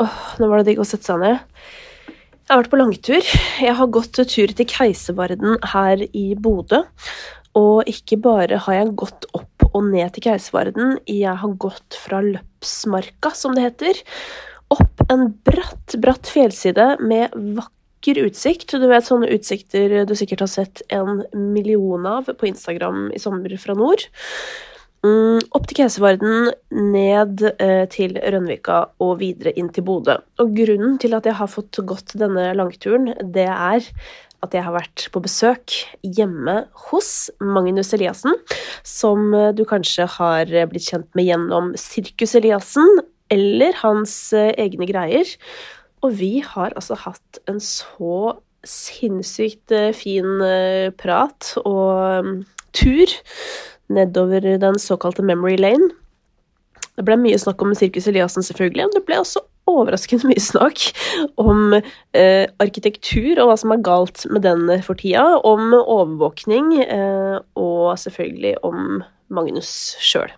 Åh, nå var det digg å sette seg ned. Jeg har vært på langtur. Jeg har gått tur til Keiservarden her i Bodø. Og ikke bare har jeg gått opp og ned til Keiservarden, jeg har gått fra Løpsmarka, som det heter, opp en bratt, bratt fjellside med vakker utsikt. Du vet sånne utsikter du sikkert har sett en million av på Instagram i sommer fra nord. Mm, opp til Keservarden, ned eh, til Rønvika og videre inn til Bodø. Og grunnen til at jeg har fått gått denne langturen, det er at jeg har vært på besøk hjemme hos Magnus Eliassen, som eh, du kanskje har blitt kjent med gjennom Sirkus Eliassen eller hans eh, egne greier. Og vi har altså hatt en så sinnssykt eh, fin eh, prat og mm, tur nedover den såkalte Memory Lane. Det ble mye snakk om Sirkus Eliassen, selvfølgelig, men det ble også overraskende mye snakk om eh, arkitektur og hva som er galt med den for tida, om overvåkning eh, og selvfølgelig om Magnus sjøl.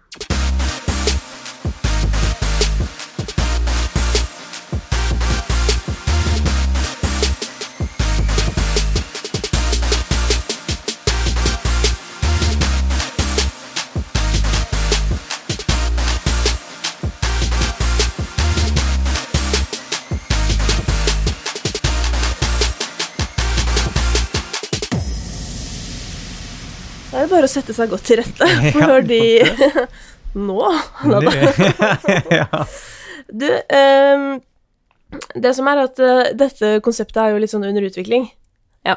Bare å sette seg godt til rette, fordi Nå? Da, da. ja. Du, um, det som er at uh, dette konseptet er jo litt sånn under utvikling. Ja.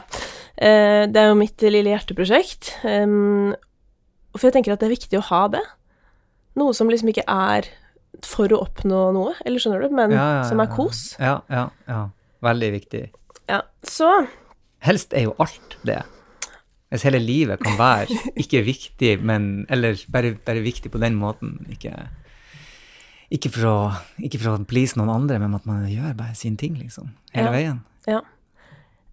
Uh, det er jo mitt lille hjerteprosjekt. Um, for jeg tenker at det er viktig å ha det. Noe som liksom ikke er for å oppnå noe, eller skjønner du, men Ja, ja, som er kos. Ja, ja, ja. Veldig viktig. Ja. Så Helst er jo alt det. Hvis hele livet kan være ikke viktig, men Eller bare, bare viktig på den måten. Ikke, ikke, for å, ikke for å please noen andre, men at man gjør bare sin ting, liksom. Hele Ja. veien. Ja.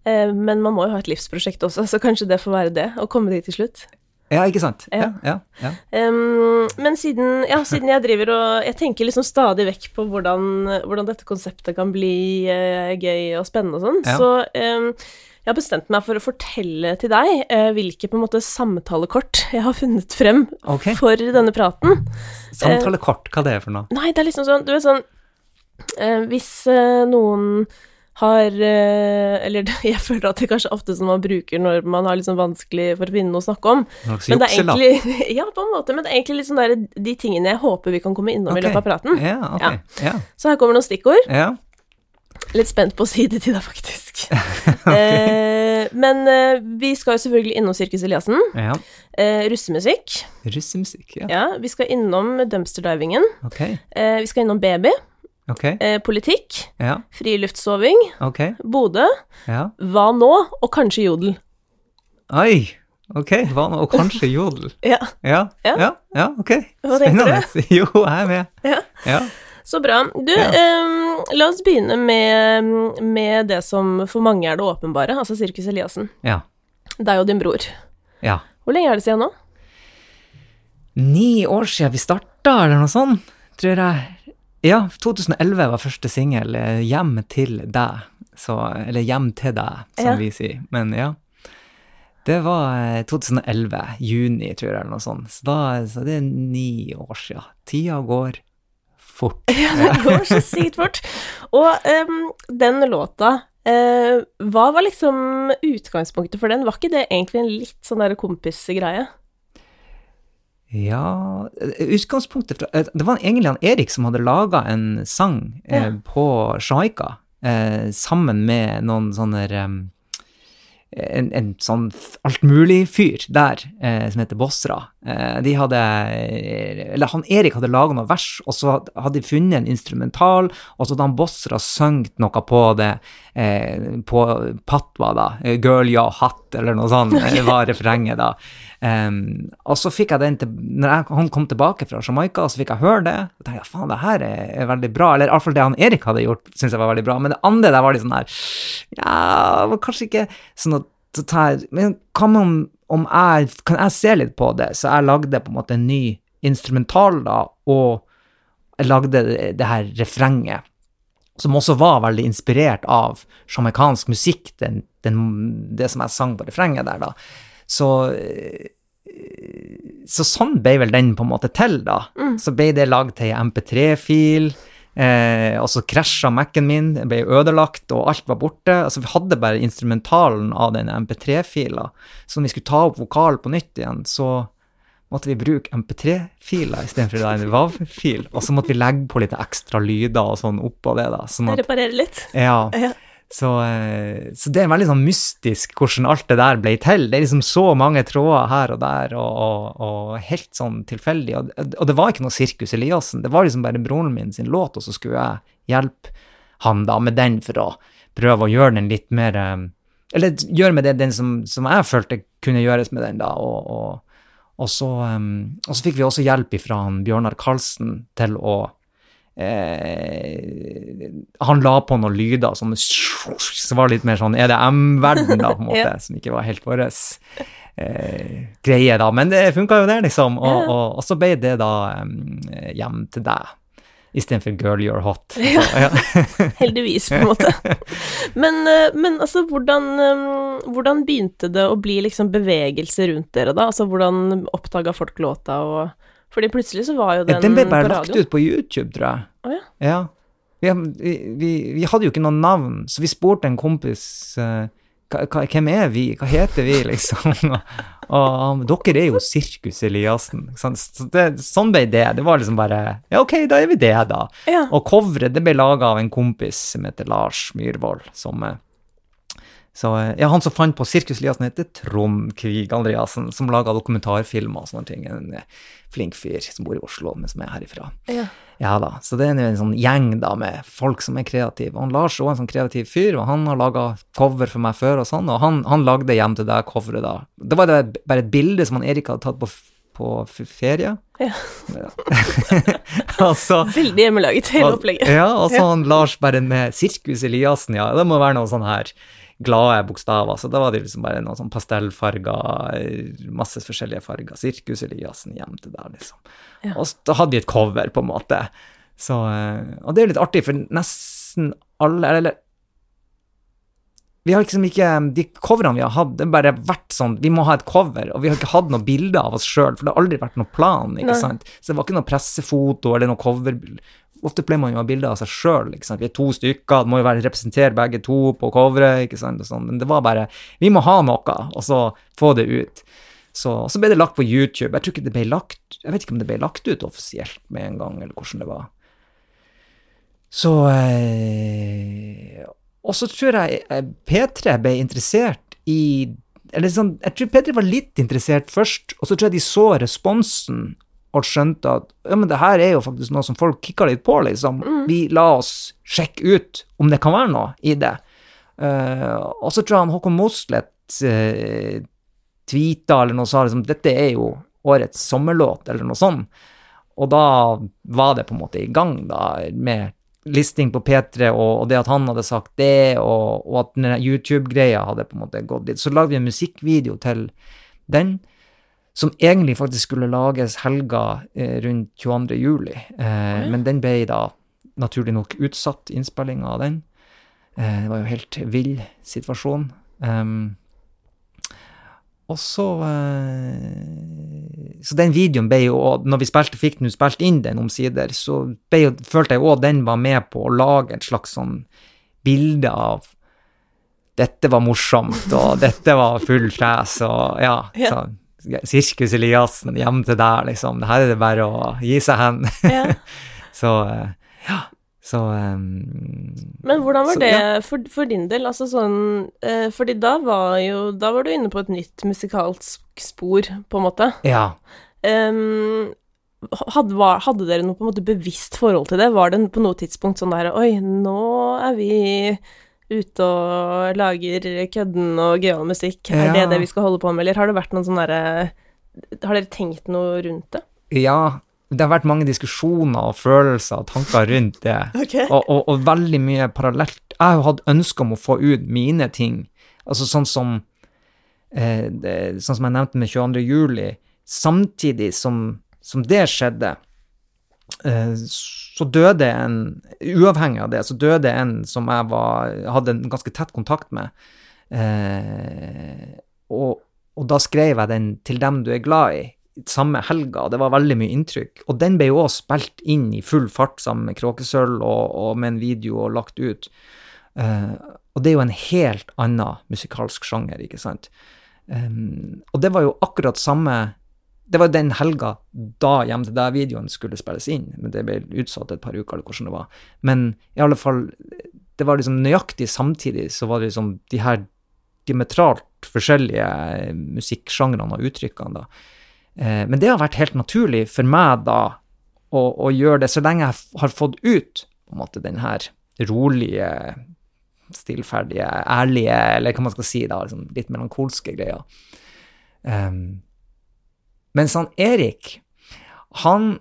Eh, men man må jo ha et livsprosjekt også, så kanskje det får være det, å komme dit til slutt. Ja, ikke sant? Ja. Ja, ja. Em, men siden, ja, siden jeg driver og Jeg tenker liksom stadig vekk på hvordan, hvordan dette konseptet kan bli uh, gøy og spennende og sånn, så em, jeg har bestemt meg for å fortelle til deg eh, hvilke på en måte samtalekort jeg har funnet frem okay. for denne praten. Samtalekort, hva det er for noe? Nei, det er liksom sånn Du vet sånn eh, Hvis eh, noen har eh, Eller jeg føler at det er kanskje ofte som man bruker når man har sånn vanskelig for å finne noe å snakke om. Men det er egentlig Ja, på en måte, men det er egentlig sånn der de tingene jeg håper vi kan komme innom i løpet av praten. Ja, ok. Ja. Så her kommer noen stikkord. ja. Litt spent på å si det til deg, faktisk. eh, men eh, vi skal jo selvfølgelig innom Sirkus Eliassen. ja. Eh, russemusikk. Russemusikk, ja. Ja, vi skal innom dumpsterdivingen. Ok. Eh, vi skal innom baby. Ok. Eh, politikk. Ja. Friluftssoving. Ok. Bodø. Ja. Hva nå? Og kanskje jodel. Oi! Ok, hva nå? Og kanskje jodel. Ja, Ja, Ja. ja, ja, ok. Du? Jo, jeg er med. Ja. Så bra. Du, Ja. eh, la oss begynne med, med det som for mange er det åpenbare, altså Sirkus Eliassen. ja. Deg og din bror. ja. Hvor lenge er det siden nå? Ni år siden vi starta, eller noe sånt, tror jeg. Ja, 2011 var første singel, eh, 'Hjem til deg', så, eller 'Hjem til deg', som Ja. vi sier. Men ja. Det var eh, 2011, juni, tror jeg, eller noe sånt. Så, da, så det er ni år siden. Tida går fort. Det går så sykt fort. Og um, den låta, uh, hva var liksom utgangspunktet for den? Var ikke det egentlig en litt sånn der kompisgreie? Ja Utgangspunktet fra eh, Det var egentlig han Erik som hadde laga en sang eh, Ja. på Jamaica eh, sammen med noen sånne em, en, en sånn altmulig-fyr der eh, som heter Bosra. Eh, de hadde Eller han Erik hadde laga noen vers, og så hadde de funnet en instrumental, og så hadde han Bosra sunget noe på det eh, på patwa, da. eh, 'Girl, Ja, Hat eller noe sånt, eh, var refrenget, da. Em, og så fikk jeg den til Når jeg, han kom tilbake fra Jamaica, så fikk jeg høre det. Og tenkte faen, det her er, veldig bra. Eller iallfall det han Erik hadde gjort, syns jeg var veldig bra. Men det andre der var litt sånn her Ja, var kanskje ikke sånn at tar Men med om, om jeg Kan jeg se litt på det? Så jeg lagde på en måte en ny instrumental, da, og jeg lagde det, det her refrenget. som også var veldig inspirert av sjamaikansk musikk, den, den, det som jeg sang på refrenget der, da. Så, så sånn ble vel den på en måte til, da. Mm. Så ble det lagd til ei MP3-fil. Eh, og så krasja Mac-en min, den ble ødelagt, og alt var borte. Altså, vi hadde bare instrumentalen av den MP3-fila. Så når vi skulle ta opp vokalen på nytt igjen, så måtte vi bruke MP3-filer istedenfor en WAV-fil. Og så måtte vi legge på litt ekstra lyder og sånn oppå det, da. Sånn at, Reparere litt. ja, Ja. Så, eh, så det er veldig sånn mystisk hvordan alt det der ble til. Det er liksom så mange tråder her og der, og, og, og helt sånn tilfeldig. Og, og det var ikke noe Sirkus Eliassen, det var liksom bare broren min sin låt, og så skulle jeg hjelpe han da med den for å prøve å gjøre den litt mer eh, Eller gjøre med det den som, som jeg følte kunne gjøres med den, da. og, så, um, og så fikk vi også hjelp fra Bjørnar Karlsen til å eh, Han la på noen lyder som så var litt mer sånn EDM-verden, da, på en måte, Ja. som ikke var helt vår eh, greie, da. Men det funka jo, det, liksom. Og, Ja. og, og så ble det da um, hjem til deg. Istedenfor Girl You're Hot. Ja. Ja. Heldigvis, på en måte. Men, eh, men altså, hvordan, eh, hvordan begynte det å bli liksom bevegelse rundt dere, da? Altså, hvordan oppdaga folk låta, og Fordi plutselig så var jo den, Den ble bare på lagt ut på YouTube, tror jeg. Oh, ja. Ja. Vi, vi, vi hadde jo ikke noe navn, så vi spurte en kompis uh, hvem er vi, hva heter vi, liksom? og dere er jo Sirkus Eliassen. Så det, sånn ble det. Det var liksom bare Ja, ok, da er vi det, da. Ja. Og coveret det ble laga av en kompis som heter Lars Myhrvold, som eh, så, eh, ja, Han som fant på Sirkus Eliassen, heter Trond Kvig Andreassen, som laga dokumentarfilmer og sånne ting. En eh, flink fyr som bor i Oslo, men som er herifra. ja. Ja da, så det er en sånn gjeng da med folk som er kreative. Og Lars er en sånn kreativ fyr, og han har laga cover for meg før og sånn, og han, han lagde hjem til deg coveret da. Det var det bare et bilde som han Erik hadde tatt på, på ferie. Ja. Ja. og Veldig hjemmelaget, hele opplegget. Ja, og så han Lars bare med Sirkus Eliassen, ja, det må være noe sånn her glade bokstaver, så da var det liksom bare noen sånn pastellfarger, masse forskjellige farger, Sirkus Eliassen hjem til der, liksom. Ja. Og da hadde vi et cover, på en måte. Så, eh, og det er litt artig, for nesten alle, eller vi har liksom ikke, De coverene vi har hatt, det har bare vært sånn Vi må ha et cover, og vi har ikke hatt noe bilde av oss sjøl, for det har aldri vært noen plan. ikke Nei. sant? Så det var ikke noe pressefoto eller noe cover. Ofte pleier man jo å ha bilder av seg sjøl. Vi er to stykker, det må jo være representere begge to på coveret. sånn. Men det var bare Vi må ha noe, og så få det ut. Så, så ble det lagt på YouTube. Jeg tror ikke det lagt Jeg vet ikke om det ble lagt ut offisielt med en gang, eller hvordan det var. Så eh, Og så tror jeg eh, P3 ble interessert i Eller sånn, jeg tror P3 var litt interessert først, og så tror jeg de så responsen og skjønte at ja, men det her er jo faktisk noe som folk kikker litt på, liksom. Vi la oss sjekke ut om det kan være noe i det. Uh, og så tror jeg han Håkon Mosleth uh, tweeta eller noe sa liksom dette er jo årets sommerlåt, eller noe sånt. Og da var det på en måte i gang, da, med listing på P3, og, og det at han hadde sagt det, og, og at YouTube-greia hadde på en måte gått dit. Så lagde vi en musikkvideo til den, som egentlig faktisk skulle lages helga eh, rundt 22. juli. Eh, Men den ble da naturlig nok utsatt, innspillinga av den. Eh, det var jo helt vill situasjon. Um, og så eh, Så den videoen ble jo Når vi spilte, fikk den spilt inn den omsider, så jo, følte jeg òg den var med på å lage et slags sånn bilde av dette var morsomt, og dette var full fres, og ja. Ja. Så, Sirkus Eliassen, hjem til der, liksom. Det her er det bare å gi seg hen. Ja. så eh, ja. Så um, Men hvordan var Så, det ja. for, for din del? Altså sånn eh, Fordi da var jo Da var du inne på et nytt musikalsk spor, på en måte. Ja. Um, hadde, var, hadde dere noe på en måte bevisst forhold til det? Var det på noe tidspunkt sånn der Oi, nå er vi ute og lager kødden og gøyal musikk. Er det Ja. det vi skal holde på med, eller har det vært noen sånn derre Har dere tenkt noe rundt det? ja. Det har vært mange diskusjoner og følelser og tanker rundt det. okay. og, og, og veldig mye parallelt. Jeg har jo hatt ønske om å få ut mine ting. Altså sånn som eh, det, Sånn som jeg nevnte med 22. juli. Samtidig som, som det skjedde, så døde en Uavhengig av det, så døde en som jeg var, hadde en ganske tett kontakt med. Eh, og, og da skrev jeg den 'Til dem du er glad i' samme helga, det var veldig mye inntrykk. Og den ble jo også spilt inn i full fart sammen med Kråkesølv og, og, med en video og lagt ut. Eh, og det er jo en helt annen musikalsk sjanger, ikke sant. Um, og det var jo akkurat samme Det var den helga da Hjem til deg-videoen skulle spilles inn, men det ble utsatt et par uker, eller hvordan det var. Men i alle fall, det var liksom nøyaktig samtidig så var det liksom de her diametralt forskjellige musikksjangrene og uttrykkene, da. Eh, men det har vært helt naturlig for meg da å, å, gjøre det, så lenge jeg har fått ut på en måte den her rolige, stillferdige, ærlige, eller hva man skal si, da, liksom litt melankolske greia. Um, mens han Erik, han,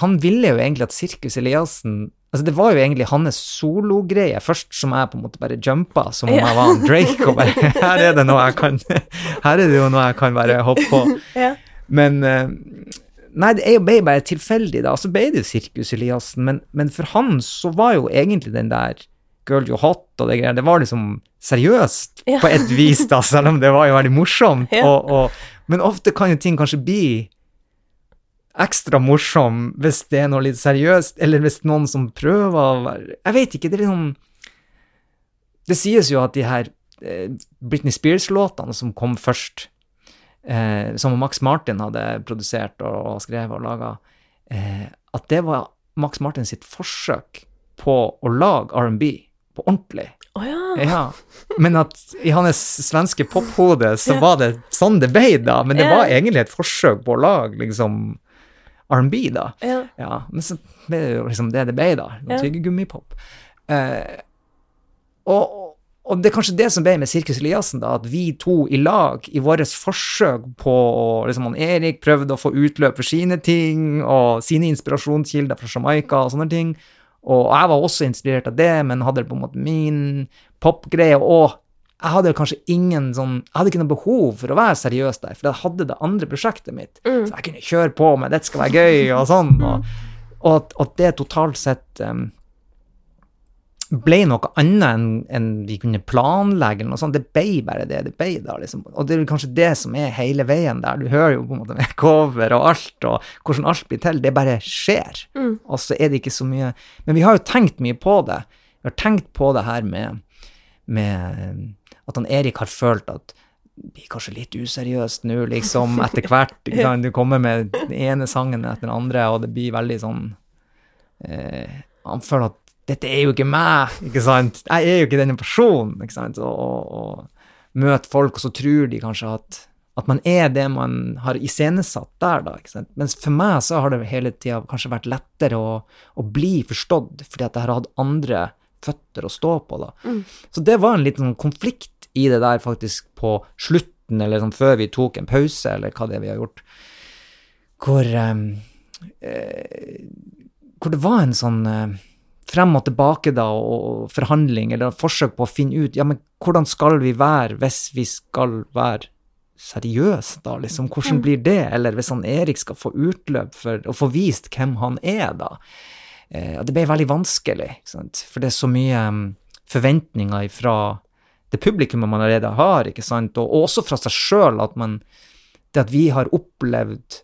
han ville jo egentlig at Sirkus Eliassen Altså, det var jo egentlig hans sologreie først, som jeg på en måte bare jumpa som om jeg var en Drake. og bare, Her er det noe jeg kan Her er det jo noe jeg kan bare hoppe på. Ja. Men eh, Nei, det ble bare tilfeldig, da. Så ble det Sirkus Eliassen. Men, men, for han så var jo egentlig den der Girl You Hot og det greiene, det var liksom seriøst ja. på et vis, da, selv om det var jo veldig morsomt. Og, og, men ofte kan jo ting kanskje bli ekstra morsom hvis det er noe litt seriøst, eller hvis noen som prøver å være Jeg vet ikke, det er liksom Det sies jo at de her eh, Britney Spears-låtene som kom først, eh, som Max Martin hadde produsert og, skrevet og laga, eh, at det var Max Martin sitt forsøk på å lage R&B på ordentlig. Oh, ja. ja. Men at i hans svenske pophode så var det sånn det ble, da. Men det var egentlig et forsøk på å lage liksom R&B, da. Ja. Men så ble det jo liksom det det ble, da. Ja. Tyggegummipop. Eh, og, og, det er kanskje det som ble med Sirkus Eliassen, da, at vi to i lag, i vårt forsøk på liksom han Erik prøvde å få utløp for sine ting, og sine inspirasjonskilder fra Jamaica og sånne ting. Og jeg var også inspirert av det, men hadde på en måte min popgreie. Og jeg hadde kanskje ingen sånn Jeg hadde ikke noe behov for å være seriøs der, for jeg hadde det andre prosjektet mitt. Mm. Så jeg kunne kjøre på med 'dette skal være gøy', og sånn. Og, og at, det totalt sett um, ble noe annet enn en vi kunne planlegge, eller noe sånt. Det ble bare det det ble da, liksom. Og det er kanskje det som er hele veien der. Du hører jo på en måte med cover og alt, og hvordan alt blir til. Det bare skjer. Mm. Og så er det ikke så mye Men vi har jo tenkt mye på det. Vi har tenkt på det her med, med at han Erik har følt at det blir kanskje litt useriøst nå, liksom, etter hvert. Du kommer med den ene sangen etter den andre, og det blir veldig sånn eh, Han føler at 'dette er jo ikke meg', ikke sant? Jeg er jo ikke denne personen, ikke sant? Og, og, og møter folk, og så tror de kanskje at, at man er det man har iscenesatt der, da. ikke sant? Mens for meg så har det hele tida kanskje vært lettere å, å, bli forstått, fordi at jeg har hatt andre føtter å stå på, da. Mm. Så det var en liten sånn konflikt i det der faktisk på slutten, eller sånn før vi tok en pause, eller hva det er vi har gjort, hvor um, eh, Hvor det var en sånn eh, frem og tilbake da, og forhandling, eller forsøk på å finne ut ja, men hvordan skal vi være hvis vi skal være seriøse, da, liksom? Hvordan blir det? Eller hvis han Erik skal få utløp for å få vist hvem han er, da. Eh, det ble veldig vanskelig, ikke sant? for det er så mye um, forventninger fra det publikummet man allerede har, ikke sant, og, også fra seg sjøl, at man Det at vi har opplevd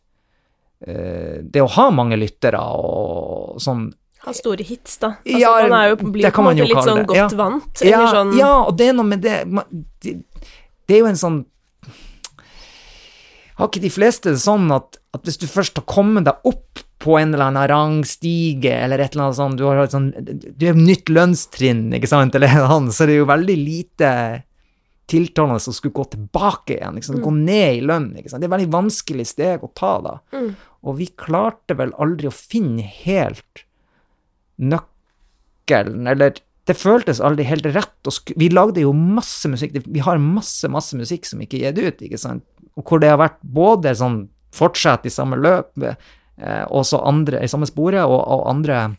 uh, det å ha mange lyttere og sånn ha store hits, da. Altså, ja, man er jo blir på en måte litt sånn godt ja. vant. Ja, sånn ja, og det er noe med det Det, det er jo en sånn Har ikke de fleste det sånn at, at hvis du først har kommet deg opp på en eller annen rangstige eller et eller annet sånt, du har et sånn Du er nytt lønnstrinn, ikke sant, eller han, så det er jo veldig lite tiltalende som skulle gå tilbake igjen? Mm. gå ned i lønn. Det er et veldig vanskelig steg å ta, da. Mm. Og vi klarte vel aldri å finne helt nøkkelen, eller det føltes aldri helt rett. vi lagde jo masse musikk, vi har masse, masse musikk som ikke er gitt ut, ikke sant, og hvor det har vært både sånn fortsett i samme løp, eh, også andre i samme sporet, og, og, andre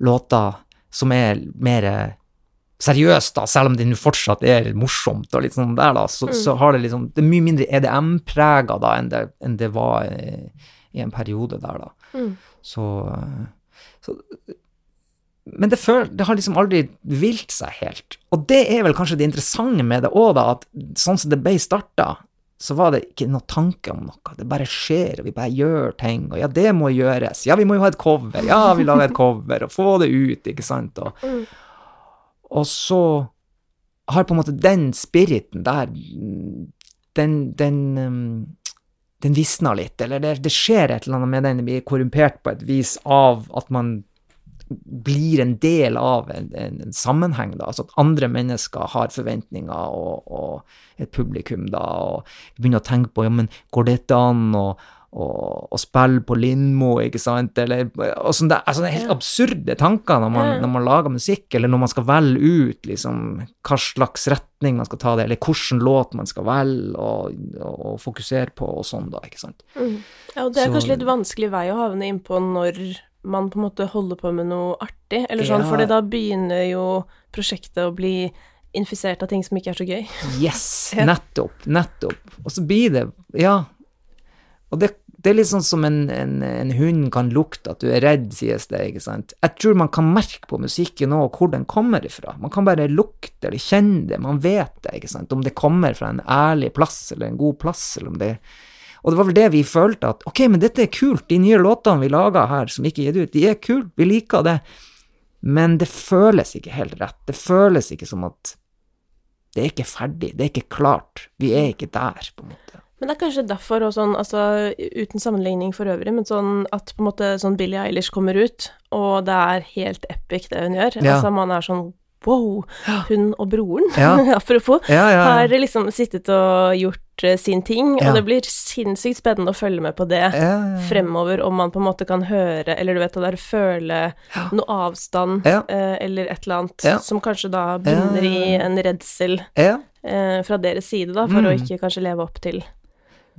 låter som er mer seriøst, da, selv om det fortsatt er morsomt og litt sånn der, da, så, mm. så har det liksom Det er mye mindre EDM-prega da enn det, enn det var i, i, en periode der, da. Mm. Så, så Men det, føl, det har liksom aldri vilt seg helt. Og det er vel kanskje det interessante med det òg, da, at sånn som det ble starta, så var det ikke noe tanke om noe. Det bare skjer, og vi bare gjør ting. Og ja, det må gjøres. Ja, vi må jo ha et cover. Ja, vi lager et cover, og få det ut, ikke sant. Og, og så har på en måte den spiriten der Den, den, um, den visner litt, eller det, det skjer et eller annet med den, den blir korrumpert på et vis av at man blir en del av en, en, en sammenheng, da, altså at andre mennesker har forventninger og, og et publikum, da, og begynner å tenke på ja, men går dette an å, å, å spille på Lindmo, ikke sant, eller og sånn det, altså, det er helt absurde tanker når man, når man lager musikk, eller når man skal velge ut liksom hva slags retning man skal ta det, eller hvilken låt man skal velge og, og, og fokusere på, og sånn, da, ikke sant. Mm. Ja, og det er Så- kanskje litt vanskelig vei å havne inn på når man på en måte holder på med noe artig, eller sånn, Ja. for da begynner jo prosjektet å bli infisert av ting som ikke er så gøy. Yes, nettopp, nettopp. Og så blir det, ja. Og det, det er litt sånn som en, en, en hund kan lukte at du er redd, sies det, ikke sant. Jeg tror man kan merke på musikken òg hvor den kommer ifra. Man kan bare lukte eller kjenne det, man vet det, ikke sant. Om det kommer fra en ærlig plass eller en god plass, eller om det og det var vel det vi følte, at ok, men dette er kult, de nye låtene vi lager her som ikke er gitt ut, de er kult, vi liker det, men det føles ikke helt rett. Det føles ikke som at det er ikke ferdig, det er ikke klart, vi er ikke der, på en måte. Men det er kanskje derfor og sånn, altså uten sammenligning for øvrig, men sånn at på en måte sånn Billie Eilish kommer ut, og det er helt epic det hun gjør. Ja. Altså man er sånn wow, hun og broren, Ja. apropos, Ja, har liksom sittet og gjort eh, sin ting, og det blir sinnssykt spennende å følge med på det. fremover, om man på en måte kan høre, eller du vet det der, føle noe avstand, eh, eller et eller annet, som kanskje da bunner i en redsel eh, fra deres side, da, for å Mm. ikke kanskje leve opp til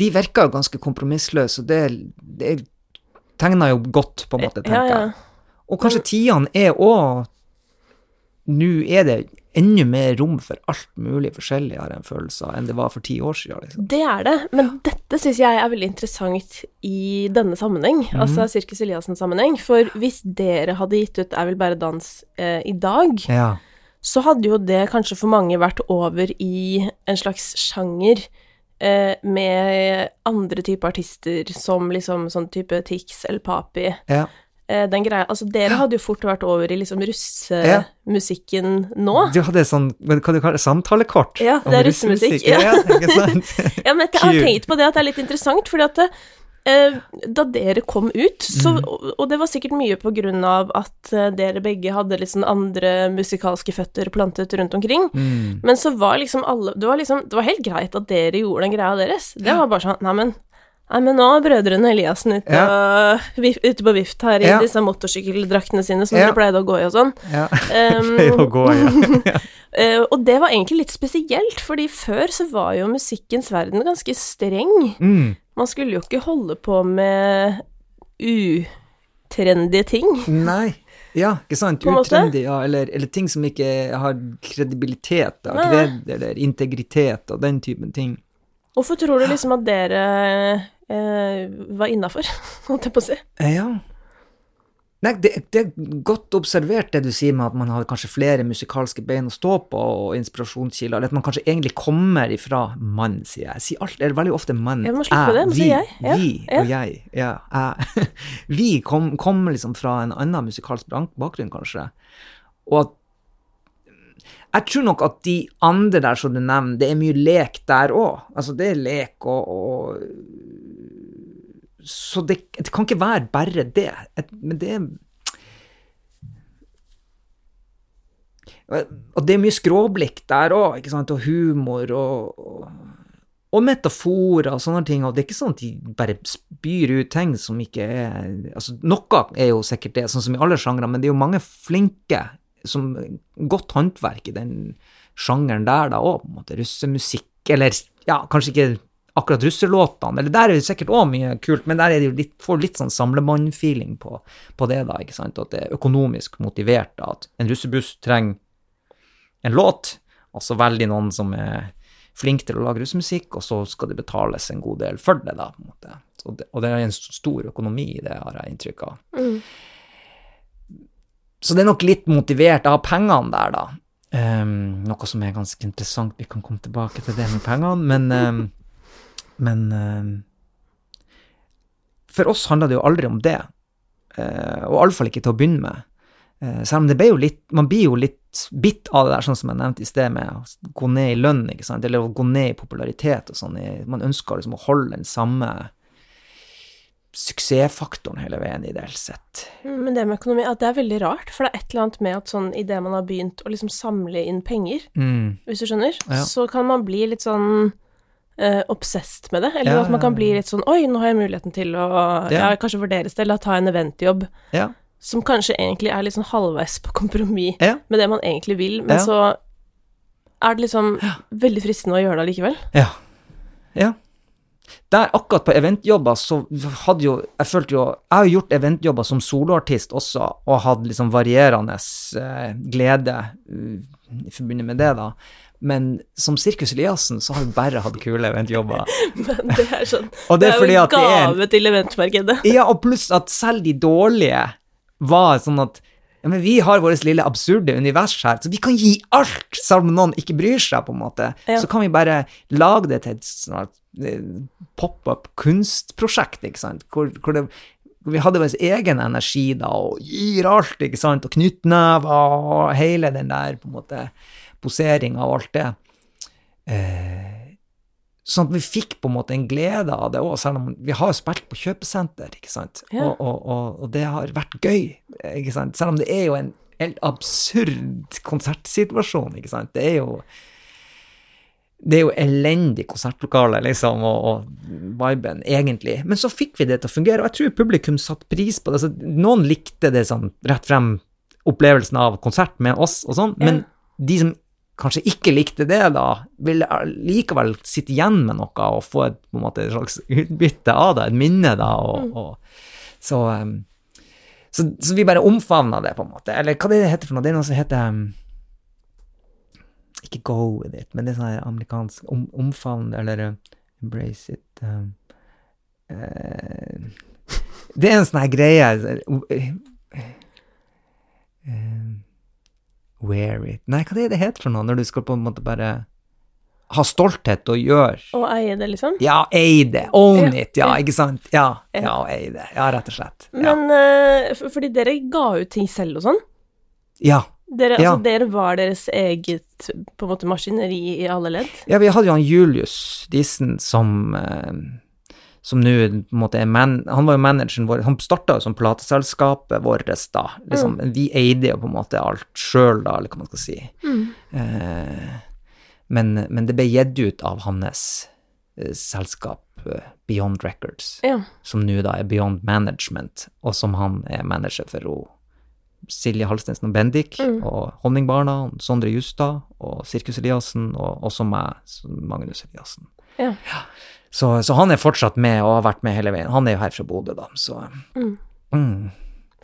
De virker jo ganske kompromissløse, og det, det tegner jo godt, på en måte, tenker Ja, ja. jeg. Og kanskje tidene er òg Nå er det enda mer rom for alt mulig forskjellig, har jeg en følelse av, enn det var for ti år siden. Liksom. Det er det, men dette syns jeg er veldig interessant i denne sammenheng, Mhm. altså Sirkus Eliassen-sammenheng, for hvis dere hadde gitt ut 'Jeg vil bare dans eh, i dag, Ja. så hadde jo det kanskje for mange vært over i en slags sjanger eh, med andre typer artister, som liksom sånn type Tix eller Papi. ja. Eh, den greia, altså Dere hadde jo fort vært over i liksom russemusikken nå. Du hadde sånn men hva du kaller det, samtalekort? Ja, det er russemusikk, Ja. ja. ikke sant? Ja, men jeg har tenkt på det at det er litt interessant, fordi at eh, da dere kom ut, så, Mm. og, det var sikkert mye på grunn av at eh, dere begge hadde sånn andre musikalske føtter plantet rundt omkring, Mm. men så var liksom alle Det var liksom, det var helt greit at dere gjorde den greia deres. Det var bare sånn Nei, men Nei, men nå er brødrene Eliassen ute, og, vif- ute på vift her i Ja. disse motorsykkeldraktene sine som Ja. de pleide å gå i og sånn. Ja. Um, å gå, ja. Eh, og det var egentlig litt spesielt, fordi før så var jo musikkens verden ganske streng. Mm. Man skulle jo ikke holde på med utrendige ting. Nei. Ja, ikke sant? Utrendy, ja, eller, eller ting som ikke har kredibilitet, da, kred eller integritet og den typen ting. Hvorfor tror du liksom at dere var innafor, holdt jeg på å si? Eh, Ja. Nei, det, det er godt observert det du sier med at man har kanskje flere musikalske bein å stå på og inspirasjonskilder, eller at man kanskje egentlig kommer ifra mann, sier jeg. Jeg sier alt, eller veldig ofte mann. Jeg må slutte på det, men sier jeg. Ja, vi ja. og jeg. Ja, jeg. Vi kom, kommer liksom fra en annen musikalsk bakgrunn, kanskje. Og at jeg tror nok at de andre der som du nevner, det er mye lek der òg. Altså, det er lek og, og Så det, det kan ikke være bare det. Et, men det Og det er mye skråblikk der òg, ikke sant, og humor og, og, og metaforer og sånne ting, og det er ikke sånn at de bare spyr ut ting som ikke er Altså, noe er jo sikkert det, sånn som i alle sjangre, men det er jo mange flinke som godt håndverk i den sjangeren der, da òg, på en måte. Russemusikk, eller ja, kanskje ikke akkurat russelåtene, eller der er det sikkert òg mye kult, men der er det jo litt, får litt sånn samlemannfeeling på, på det, da, ikke sant, at det er økonomisk motivert, da, at en russebuss trenger en låt, og så velger noen som er flink til å lage russemusikk, og så skal det betales en god del for det, da, på en måte. Det, og det er en stor økonomi i det, har jeg inntrykk av. Mm. Så det er nok litt motivert av pengene der, da. Um, noe som er ganske interessant, vi kan komme tilbake til det med pengene, men, um, men um, For oss handler det jo aldri om det, uh, og iallfall ikke til å begynne med. Uh, selv om det ble jo litt Man blir jo litt bitt av det der, sånn som jeg nevnte i sted, med å gå ned i lønn, ikke sant, eller å gå ned i popularitet og sånn. Man ønsker liksom å holde den samme suksessfaktoren hele veien, ideelt sett. Men det med økonomi, at det er veldig rart, for det er et eller annet med at sånn idet man har begynt å liksom samle inn penger, Mm. hvis du skjønner, Ja. så kan man bli litt sånn eh, obsessed med det. Eller Ja, at man kan bli litt sånn Oi, nå har jeg muligheten til å Ja. kanskje for deres del, ta en eventjobb. Ja. Som kanskje egentlig er litt sånn halvveis på kompromiss med det man egentlig vil, men så er det liksom veldig fristende å gjøre det allikevel. Ja. Ja. Der, akkurat på eventjobber, så hadde jo Jeg følte jo Jeg har gjort eventjobber som soloartist også, og hatt liksom varierende eh, glede uh, i forbundet med det, da. Men som Sirkus Eliassen så har vi bare hatt kule eventjobber. Men det er sånn det er jo en gave til eventmarkedet. Ja, og pluss at selv de dårlige var sånn at ja, men vi har vårt lille absurde univers her, så vi kan gi alt, selv om noen ikke bryr seg, på en måte. Ja. Så kan vi bare lage det til et sånt eh, pop-up kunstprosjekt, ikke sant, hvor, hvor det vi hadde vår egen energi da, og gir alt, ikke sant, og knyttnever og hele den der, på en måte, poseringa og alt det. Eh, sånn at vi fikk på en måte en glede av det òg, selv om vi har spilt på kjøpesenter, ikke sant, Ja. og, og, og, og det har vært gøy, ikke sant, selv om det er jo en helt absurd konsertsituasjon, ikke sant, det er jo det er jo elendig konsertlokale, liksom, og, og viben, egentlig. Men så fikk vi det til å fungere, og jeg tror publikum satte pris på det. Altså, noen likte det sånn rett frem, opplevelsen av konsert med oss og sånn, men de som kanskje ikke likte det, da, ville likevel sitte igjen med noe og få et, måte, et slags utbytte av det, et minne, da, og, og så, um, så Så vi bare omfavna det, på en måte. Eller hva det heter for noe? Det er noe som heter um, ikke go with it, men det er sånn amerikansk om, omfavn, eller uh, embrace it um, uh, Det er en sånn her greie uh, uh, Wear it Nei, hva er det det heter for noe, når du skal på en måte bare ha stolthet og gjøre Og eie det, liksom. Ja, eie det. Own Ja, it, ja, ikke sant? Ja, Ja. eie det. Ja, rett og slett. Ja. Men uh, fordi dere ga ut ting selv og sånn. ja. Dere, altså, dere var deres eget på en måte maskineri i alle ledd. Ja, vi hadde jo han Julius Disen som eh, som nå på en måte er man, Han var jo manageren vår. Han starta jo som plateselskapet vårt, da. Liksom, Vi eide jo på en måte alt sjøl, da, eller hva man skal si. Eh, men, men det ble gitt ut av hans eh, selskap eh, Beyond Records, Ja. som nå da er Beyond Management, og som han er manager for hun Silje Halstensen og Bendik, og Honningbarna, Sondre Justad, og Sirkus Eliassen, og også meg, Magnus Eliassen. Ja. Ja. Så, så han er fortsatt med, og har vært med hele veien. Han er jo her fra Bodø, da, så Mm.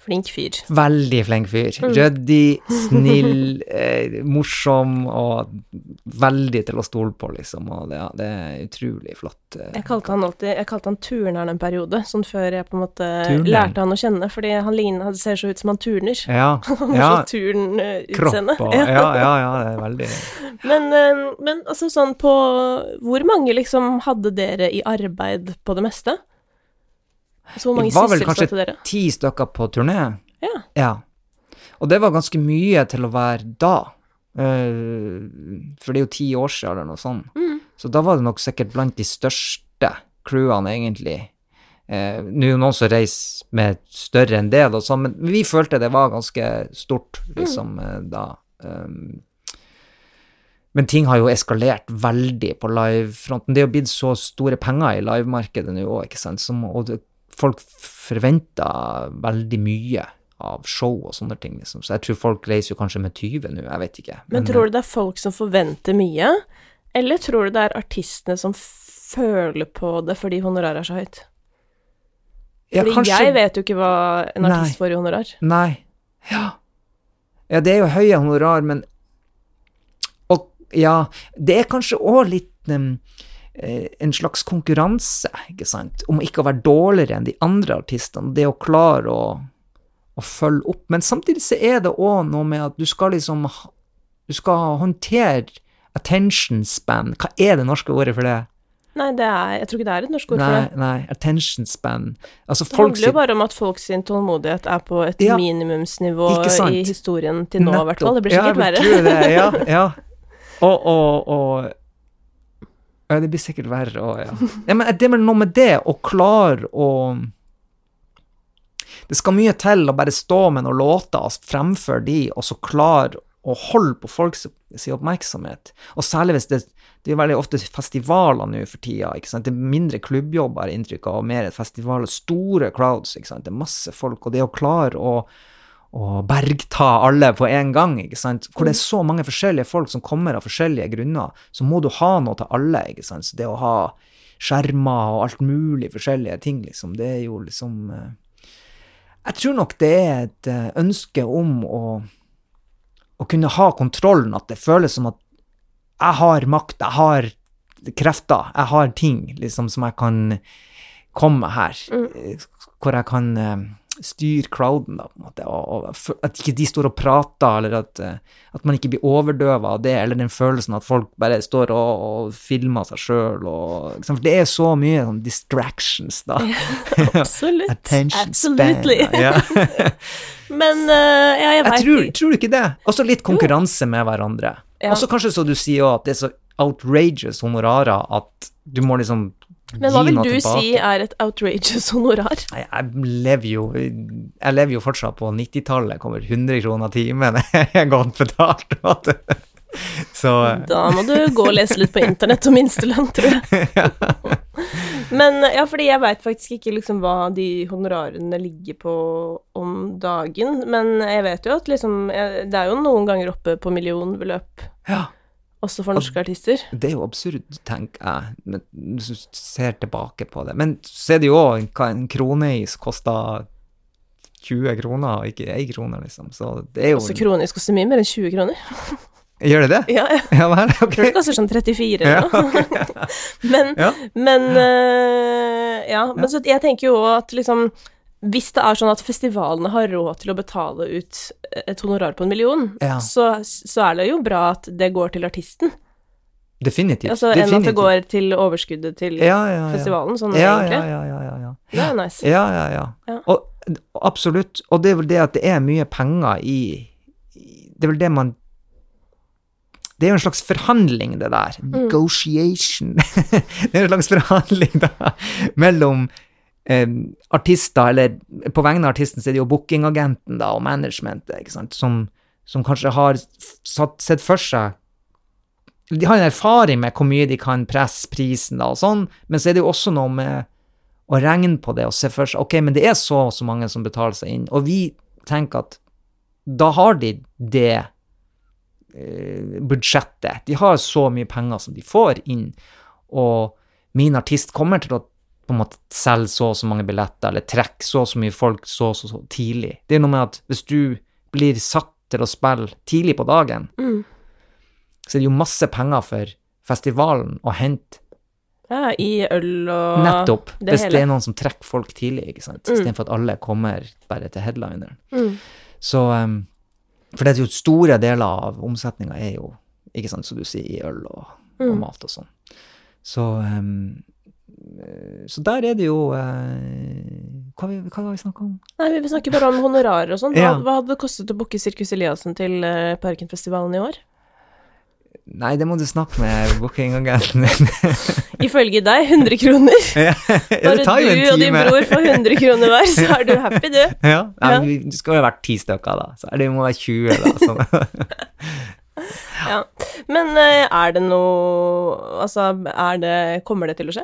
Mm. Flink fyr. Veldig flink fyr. Ryddig, snill, eh, morsom og veldig til å stole på, liksom. Og det, det er utrolig flott. eh. Jeg kalte han alltid Jeg kalte han turneren en periode, sånn før jeg på en måte Turneren? lærte han å kjenne, fordi han ligner Han ser så ut som han turner. Ja, Han har ja. turnutseende. Kropp og Ja, ja, ja, det er veldig Men, eh, men altså sånn på Hvor mange liksom hadde dere i arbeid på det meste? Så hvor mange Det var vel kanskje dere? ti stykker på turné. Ja. Ja. Og det var ganske mye til å være da. Eh, for det er jo ti år siden, eller noe sånt. Mm. Så da var det nok sikkert blant de største crewene, egentlig. Eh, Nå er jo noen som reiser med større enn det, da, så, men vi følte det var ganske stort, liksom, mm. da. Um, men ting har jo eskalert veldig på livefronten. Det er jo blitt så store penger i livemarkedet nå òg, ikke sant. Som, og det, folk forventer veldig mye av show og sånne ting, liksom. Så jeg tror folk reiser jo kanskje med 20 nå, jeg vet ikke. Men tror du det er folk som forventer mye, eller tror du det er artistene som føler på det fordi honoraret er så høyt? ja, Fordi kanskje- jeg vet jo ikke hva en artist Nei. får i honorar. Nei. Ja. Ja, det er jo høye honorar, men Og ja, det er kanskje òg litt um, eh, en slags konkurranse, ikke sant, om ikke å være dårligere enn de andre artistene. Det å klare å, å følge opp. Men samtidig så er det òg noe med at du skal liksom Du skal håndtere attention span. Hva er det norske ordet for det? Nei, det er, jeg tror ikke det er et norsk ord for det. nei, attention span. Altså Det handler jo bare om at folk sin tålmodighet er på et Ja. minimumsnivå i historien til nå, i hvert fall. Det blir ja, sikkert jeg verre. Det, ja, ja. Og, og, og Ja, det blir sikkert verre òg, ja. ja. Men det er vel noe med det å klare å Det skal mye til å bare stå med noen låter og fremføre de, og så klare å holde på folks oppmerksomhet. Og særlig hvis det det er veldig ofte festivaler nå for tida. ikke sant? Det er mindre klubbjobber, inntrykk av, og mer festivaler. Store crowds. ikke sant? Det er masse folk. Og det å klare å, å bergta alle på en gang, ikke sant? hvor det er så mange forskjellige folk som kommer av forskjellige grunner, så må du ha noe til alle. ikke sant? Så det å ha skjermer og alt mulig forskjellige ting, liksom, det er jo liksom eh, Jeg tror nok det er et eh, ønske om å, å kunne ha kontrollen, at det føles som at jeg har makt, jeg har krefter, jeg har ting liksom som jeg kan komme her, mm. hvor jeg kan eh, styre crowden, da, på en måte, og, og at ikke de står og prater, eller at, eh, at man ikke blir overdøva av det, eller den følelsen at folk bare står og, og filmer seg sjøl, og For det er så mye sånn distractions, da. Absolutt. Attention Absolutely. span. Ja. Men uh, ja, jeg veit tror, tror du ikke det? Også litt konkurranse med hverandre. Ja. Og så kanskje så du sier òg at det er så outrageous honorarer at du må liksom Men hva vil du tilbake. si er et outrageous honorar? Jeg lever jo Jeg lever jo fortsatt på 90-tallet, kommer 100 kroner timen, jeg er godt betalt. vet du. Så Da må du gå og lese litt på internett om minstelønn, tror jeg. Men ja, fordi jeg veit faktisk ikke liksom hva de honorarene ligger på om dagen, men jeg vet jo at liksom Det er jo noen ganger oppe på millionbeløp, ja, også for norske artister. det er jo absurd, tenker jeg, men hvis du ser tilbake på det. Men så er det jo òg hva en kroneis koster 20 kroner, og ikke 1 krone, liksom. Så det er jo Også kronis koster mye mer enn 20 kroner. Gjør det det? Ja, ja. Ja vel, ok. tror det koster sånn 34 Ja. eller noe. Men, Ja. men uh, Ja, men så jeg tenker jo at liksom hvis det er sånn at festivalene har råd til å betale ut et honorar på en million, Ja. så, så er det jo bra at det går til artisten. Definitivt. Altså, enn at det går til overskuddet til ja, ja, festivalen, sånn ja, egentlig. ja, ja, ja. Det er nice. Ja, ja, ja. Og, absolutt. Og det er vel det at det er mye penger i i- Det er vel det man Det er jo en slags forhandling, det der. Mm. Negotiation. det er en slags forhandling da, mellom eh, artister, eller på vegne av artisten så er det jo bookingagenten da, og managementet, som, som kanskje har satt, sett for seg de har en erfaring med hvor mye de kan presse prisen, da, og sånn, men så er det jo også noe med å regne på det og se for seg ok, men det er så og så mange som betaler seg inn, og vi tenker at da har de det eh, budsjettet. De har så mye penger som de får inn, og min artist kommer til å på en måte selge så og så mange billetter, eller trekke så og så mye folk så og så, så tidlig. Det er noe med at hvis du blir satt til å spille tidlig på dagen, Mm. så er det jo masse penger for festivalen å hente Ja, i øl og Nettopp. det hvis hele. det er noen som trekker folk tidlig, ikke sant. Mm. Istedenfor at alle kommer bare til headlineren. Mm. Så um, For det er jo store deler av omsetninga er jo, ikke sant, som du sier, i øl og, og Mm. mat og sånn. Så um, så der er det jo eh, Hva, vi- hva var vi snakka om? Nei, vi snakker bare om honorarer og sånn. Hva, Ja. hva hadde det kostet å booke Sirkus Eliassen til uh, Parkenfestivalen i år? Nei, det må du snakke med bookingagenten din. Ifølge deg 100 kroner. ja, Bare det tar jo en du og din bror får 100 kroner hver, så er du happy, du. Ja, ja, Ja. Du skal jo ha vært ti stykker, da. Så det må være 20, da. Sånn. Ja. Men eh, er det noe Altså, er det Kommer det til å skje?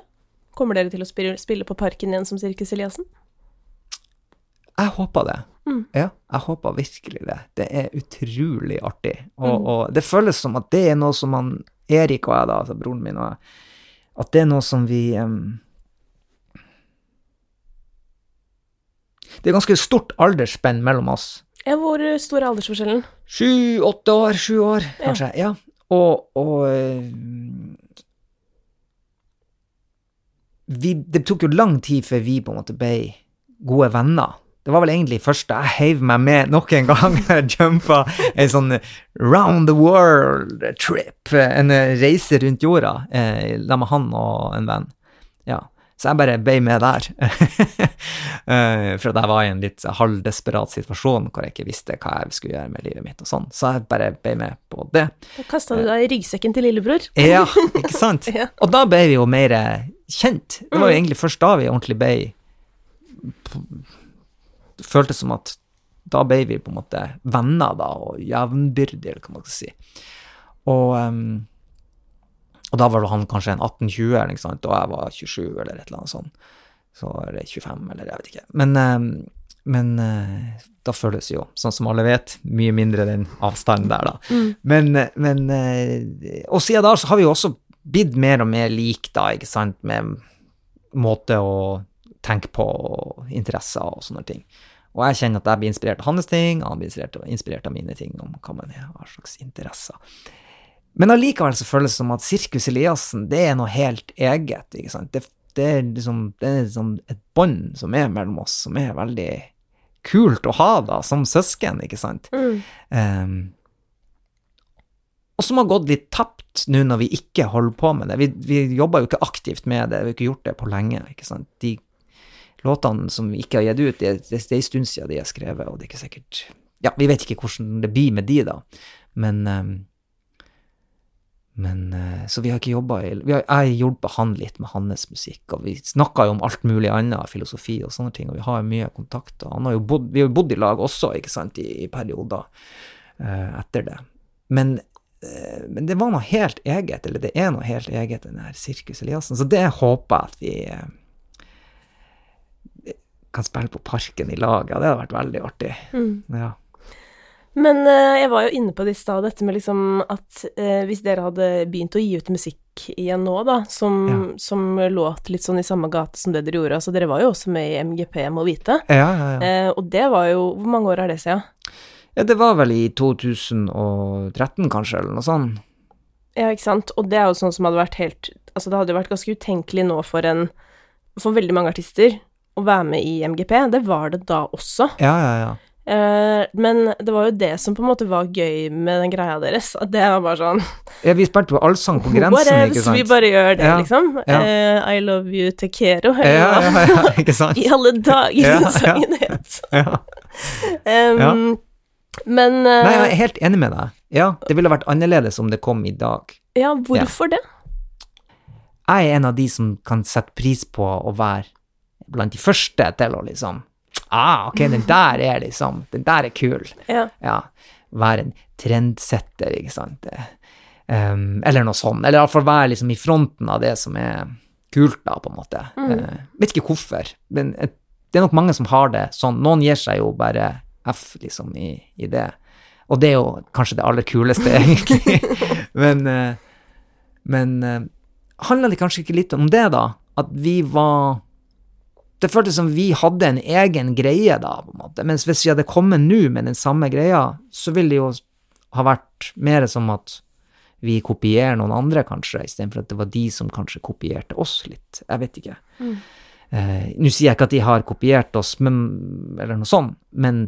Kommer dere til å spille, på Parken igjen som Sirkus Eliassen? Jeg håper det. Mm. Ja, jeg håper virkelig det. Det er utrolig artig. Og, Mm. og det føles som at det er noe som han Erik og jeg, da, altså broren min og jeg, at det er noe som vi um, Det er ganske stort aldersspenn mellom oss. Ja, hvor stor er aldersforskjellen? Sju, åtte år, sju år, kanskje. Ja. Og, og eh, vi, Det tok jo lang tid før vi på en måte ble gode venner. Det var vel egentlig først da jeg heiv meg med nok en gang. Jumpa en sånn round the world trip, en reise rundt jorda, eh, med han og en venn. Ja. Så jeg bare ble med der. Eh, for at jeg var i en litt halvdesperat situasjon hvor jeg ikke visste hva jeg skulle gjøre med livet mitt og sånn. Så jeg bare ble med på det. Da kasta du deg i ryggsekken til lillebror. Ja, ikke sant? Ja. Og da ble vi jo mer kjent. Det var jo Mm. egentlig først da vi ordentlig ble Det føltes som at da ble vi på en måte venner, da, og jevnbyrdige, eller hva man skal si. Og, ehm, og da var han kanskje en 18-20, eller ikke sant, og jeg var 27, eller et eller annet sånt. Så er det 25, eller jeg vet ikke. Men, ehm, men eh, da føles jo, sånn som alle vet, mye mindre den avstanden der, da. Mm. Men, men eh, Og siden da så har vi jo også blitt mer og mer lik, da, ikke sant, med måte å tenke på, og interesser og sånne ting. Og jeg kjenner at jeg blir inspirert av hans ting, og han blir inspirert, inspirert av mine ting, om hva man hva slags interesser. Men allikevel så føles det som at Sirkus Eliassen, det er noe helt eget, ikke sant. Det, det er liksom det er liksom et bånd som er mellom oss, som er veldig kult å ha, da, som søsken, ikke sant. Mm. Ehm, og som har gått litt tapt nå når vi ikke holder på med det. Vi, vi jobber jo ikke aktivt med det, vi har ikke gjort det på lenge. ikke sant? De låtene som vi ikke har gitt ut, det, det, det er en stund siden de er skrevet, og det er ikke sikkert Ja, vi vet ikke hvordan det blir med de, da, men ehm, men eh, Så vi har ikke jobba i har, Jeg har hjulpet han litt med hans musikk, og vi snakka jo om alt mulig annet, filosofi og sånne ting, og vi har mye kontakt. Og han har jo bodd, vi har jo bodd i lag også, ikke sant, i, i perioder eh, etter det. Men, men det var noe helt eget, eller det er noe helt eget, den her Sirkus Eliassen. Så det håper jeg at vi eh, kan spille på Parken i lag. Ja, det hadde vært veldig artig. Mm. Ja. Men eh, jeg var jo inne på det i stad, dette med liksom at eh, hvis dere hadde begynt å gi ut musikk igjen nå, da, som, Ja. som låt litt sånn i samme gate som det dere gjorde Altså, dere var jo også med i MGP, må vite. Ja, ja, ja. Eh, og det var jo Hvor mange år er det siden? Ja, det var vel i 2013, kanskje, eller noe sånt. Ja, ikke sant. Og det er jo sånn som hadde vært helt Altså, det hadde jo vært ganske utenkelig nå for en For veldig mange artister å være med i MGP. Det var det da også. Ja, ja, ja. Eh, men det var jo det som på en måte var gøy med den greia deres. At det var bare sånn ja vi spilte jo allsang på grensen, ikke sant? vi bare gjør det, Ja, liksom. ja. Eh, I love you, Tekero. Ja, ja, ja, ja, ikke sant? I alle dager, Ja, sangen het. Ja. Um, Ja. Men uh, Nei, jeg er helt enig med deg. Ja, det ville vært annerledes om det kom i dag. ja, hvorfor det? Jeg er en av de som kan sette pris på å være blant de første til å liksom Ah, ok, den der er liksom Den der er kul. Ja. Ja. Være en trendsetter, ikke sant. Um, eller noe sånt. Eller iallfall være liksom i fronten av det som er kult, da, på en måte. Eh, vet ikke hvorfor, men det er nok mange som har det sånn. Noen gir seg jo bare F, liksom, i, i det. Og det er jo kanskje det aller kuleste, egentlig. men eh, men eh, handla det kanskje ikke litt om det, da? At vi var Det føltes som vi hadde en egen greie, da, på en måte. Mens hvis vi hadde kommet nå med den samme greia, så ville det jo ha vært mer som at vi kopierer noen andre, kanskje, istedenfor at det var de som kanskje kopierte oss litt. Jeg vet ikke. Eh, Nå sier jeg ikke at de har kopiert oss, men, eller noe sånt, men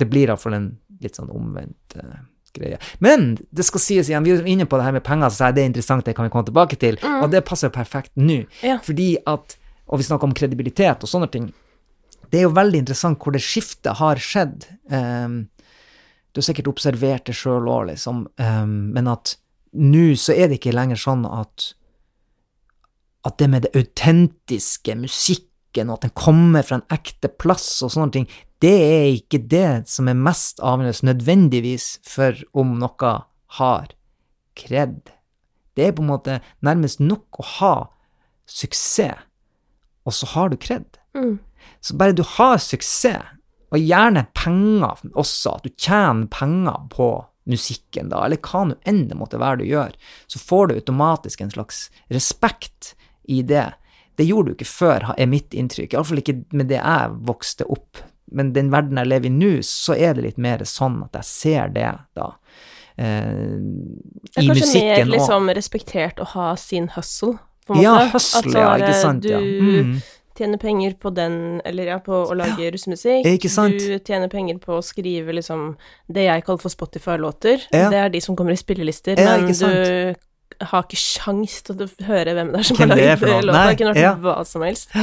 det blir iallfall en litt sånn omvendt uh, greie. Men det skal sies igjen, vi er inne på det her med penger, så det er interessant, det kan vi komme tilbake til, og det passer perfekt nå. Ja. Fordi at, og vi snakker om kredibilitet og sånne ting, det er jo veldig interessant hvor det skiftet har skjedd. Um, du har sikkert observert det sjøl òg, liksom, Um, men at nå så er det ikke lenger sånn at at det med det autentiske, musikken, og at den kommer fra en ekte plass og sånne ting, det er ikke det som er mest avgjørende nødvendigvis for om noe har kred. Det er på en måte nærmest nok å ha suksess, og så har du kred. Mm. Så bare du har suksess, og gjerne penger også, at du tjener penger på musikken da, eller hva nå enn det måtte være du gjør, så får du automatisk en slags respekt i det. Det gjorde du ikke før, er mitt inntrykk, iallfall ikke med det jeg vokste opp. Men den verden jeg lever i nå, så er det litt mer sånn at jeg ser det, da. Eh, Det er kanskje mer liksom respektert å ha sin hustle, på en måte. Ja, hustle, sånn ja, ikke sant, du ja. Mm. tjener penger på den, eller ja, på å lage. Ikke sant? Du tjener penger på å skrive liksom det jeg kaller for Spotify-låter. Ja. Det er de som kommer i spillelister, Ja, men sant? du har ikke sjans til å høre hvem det er som Hvem har noe. låta. Jeg kunne vært ja. hva som helst.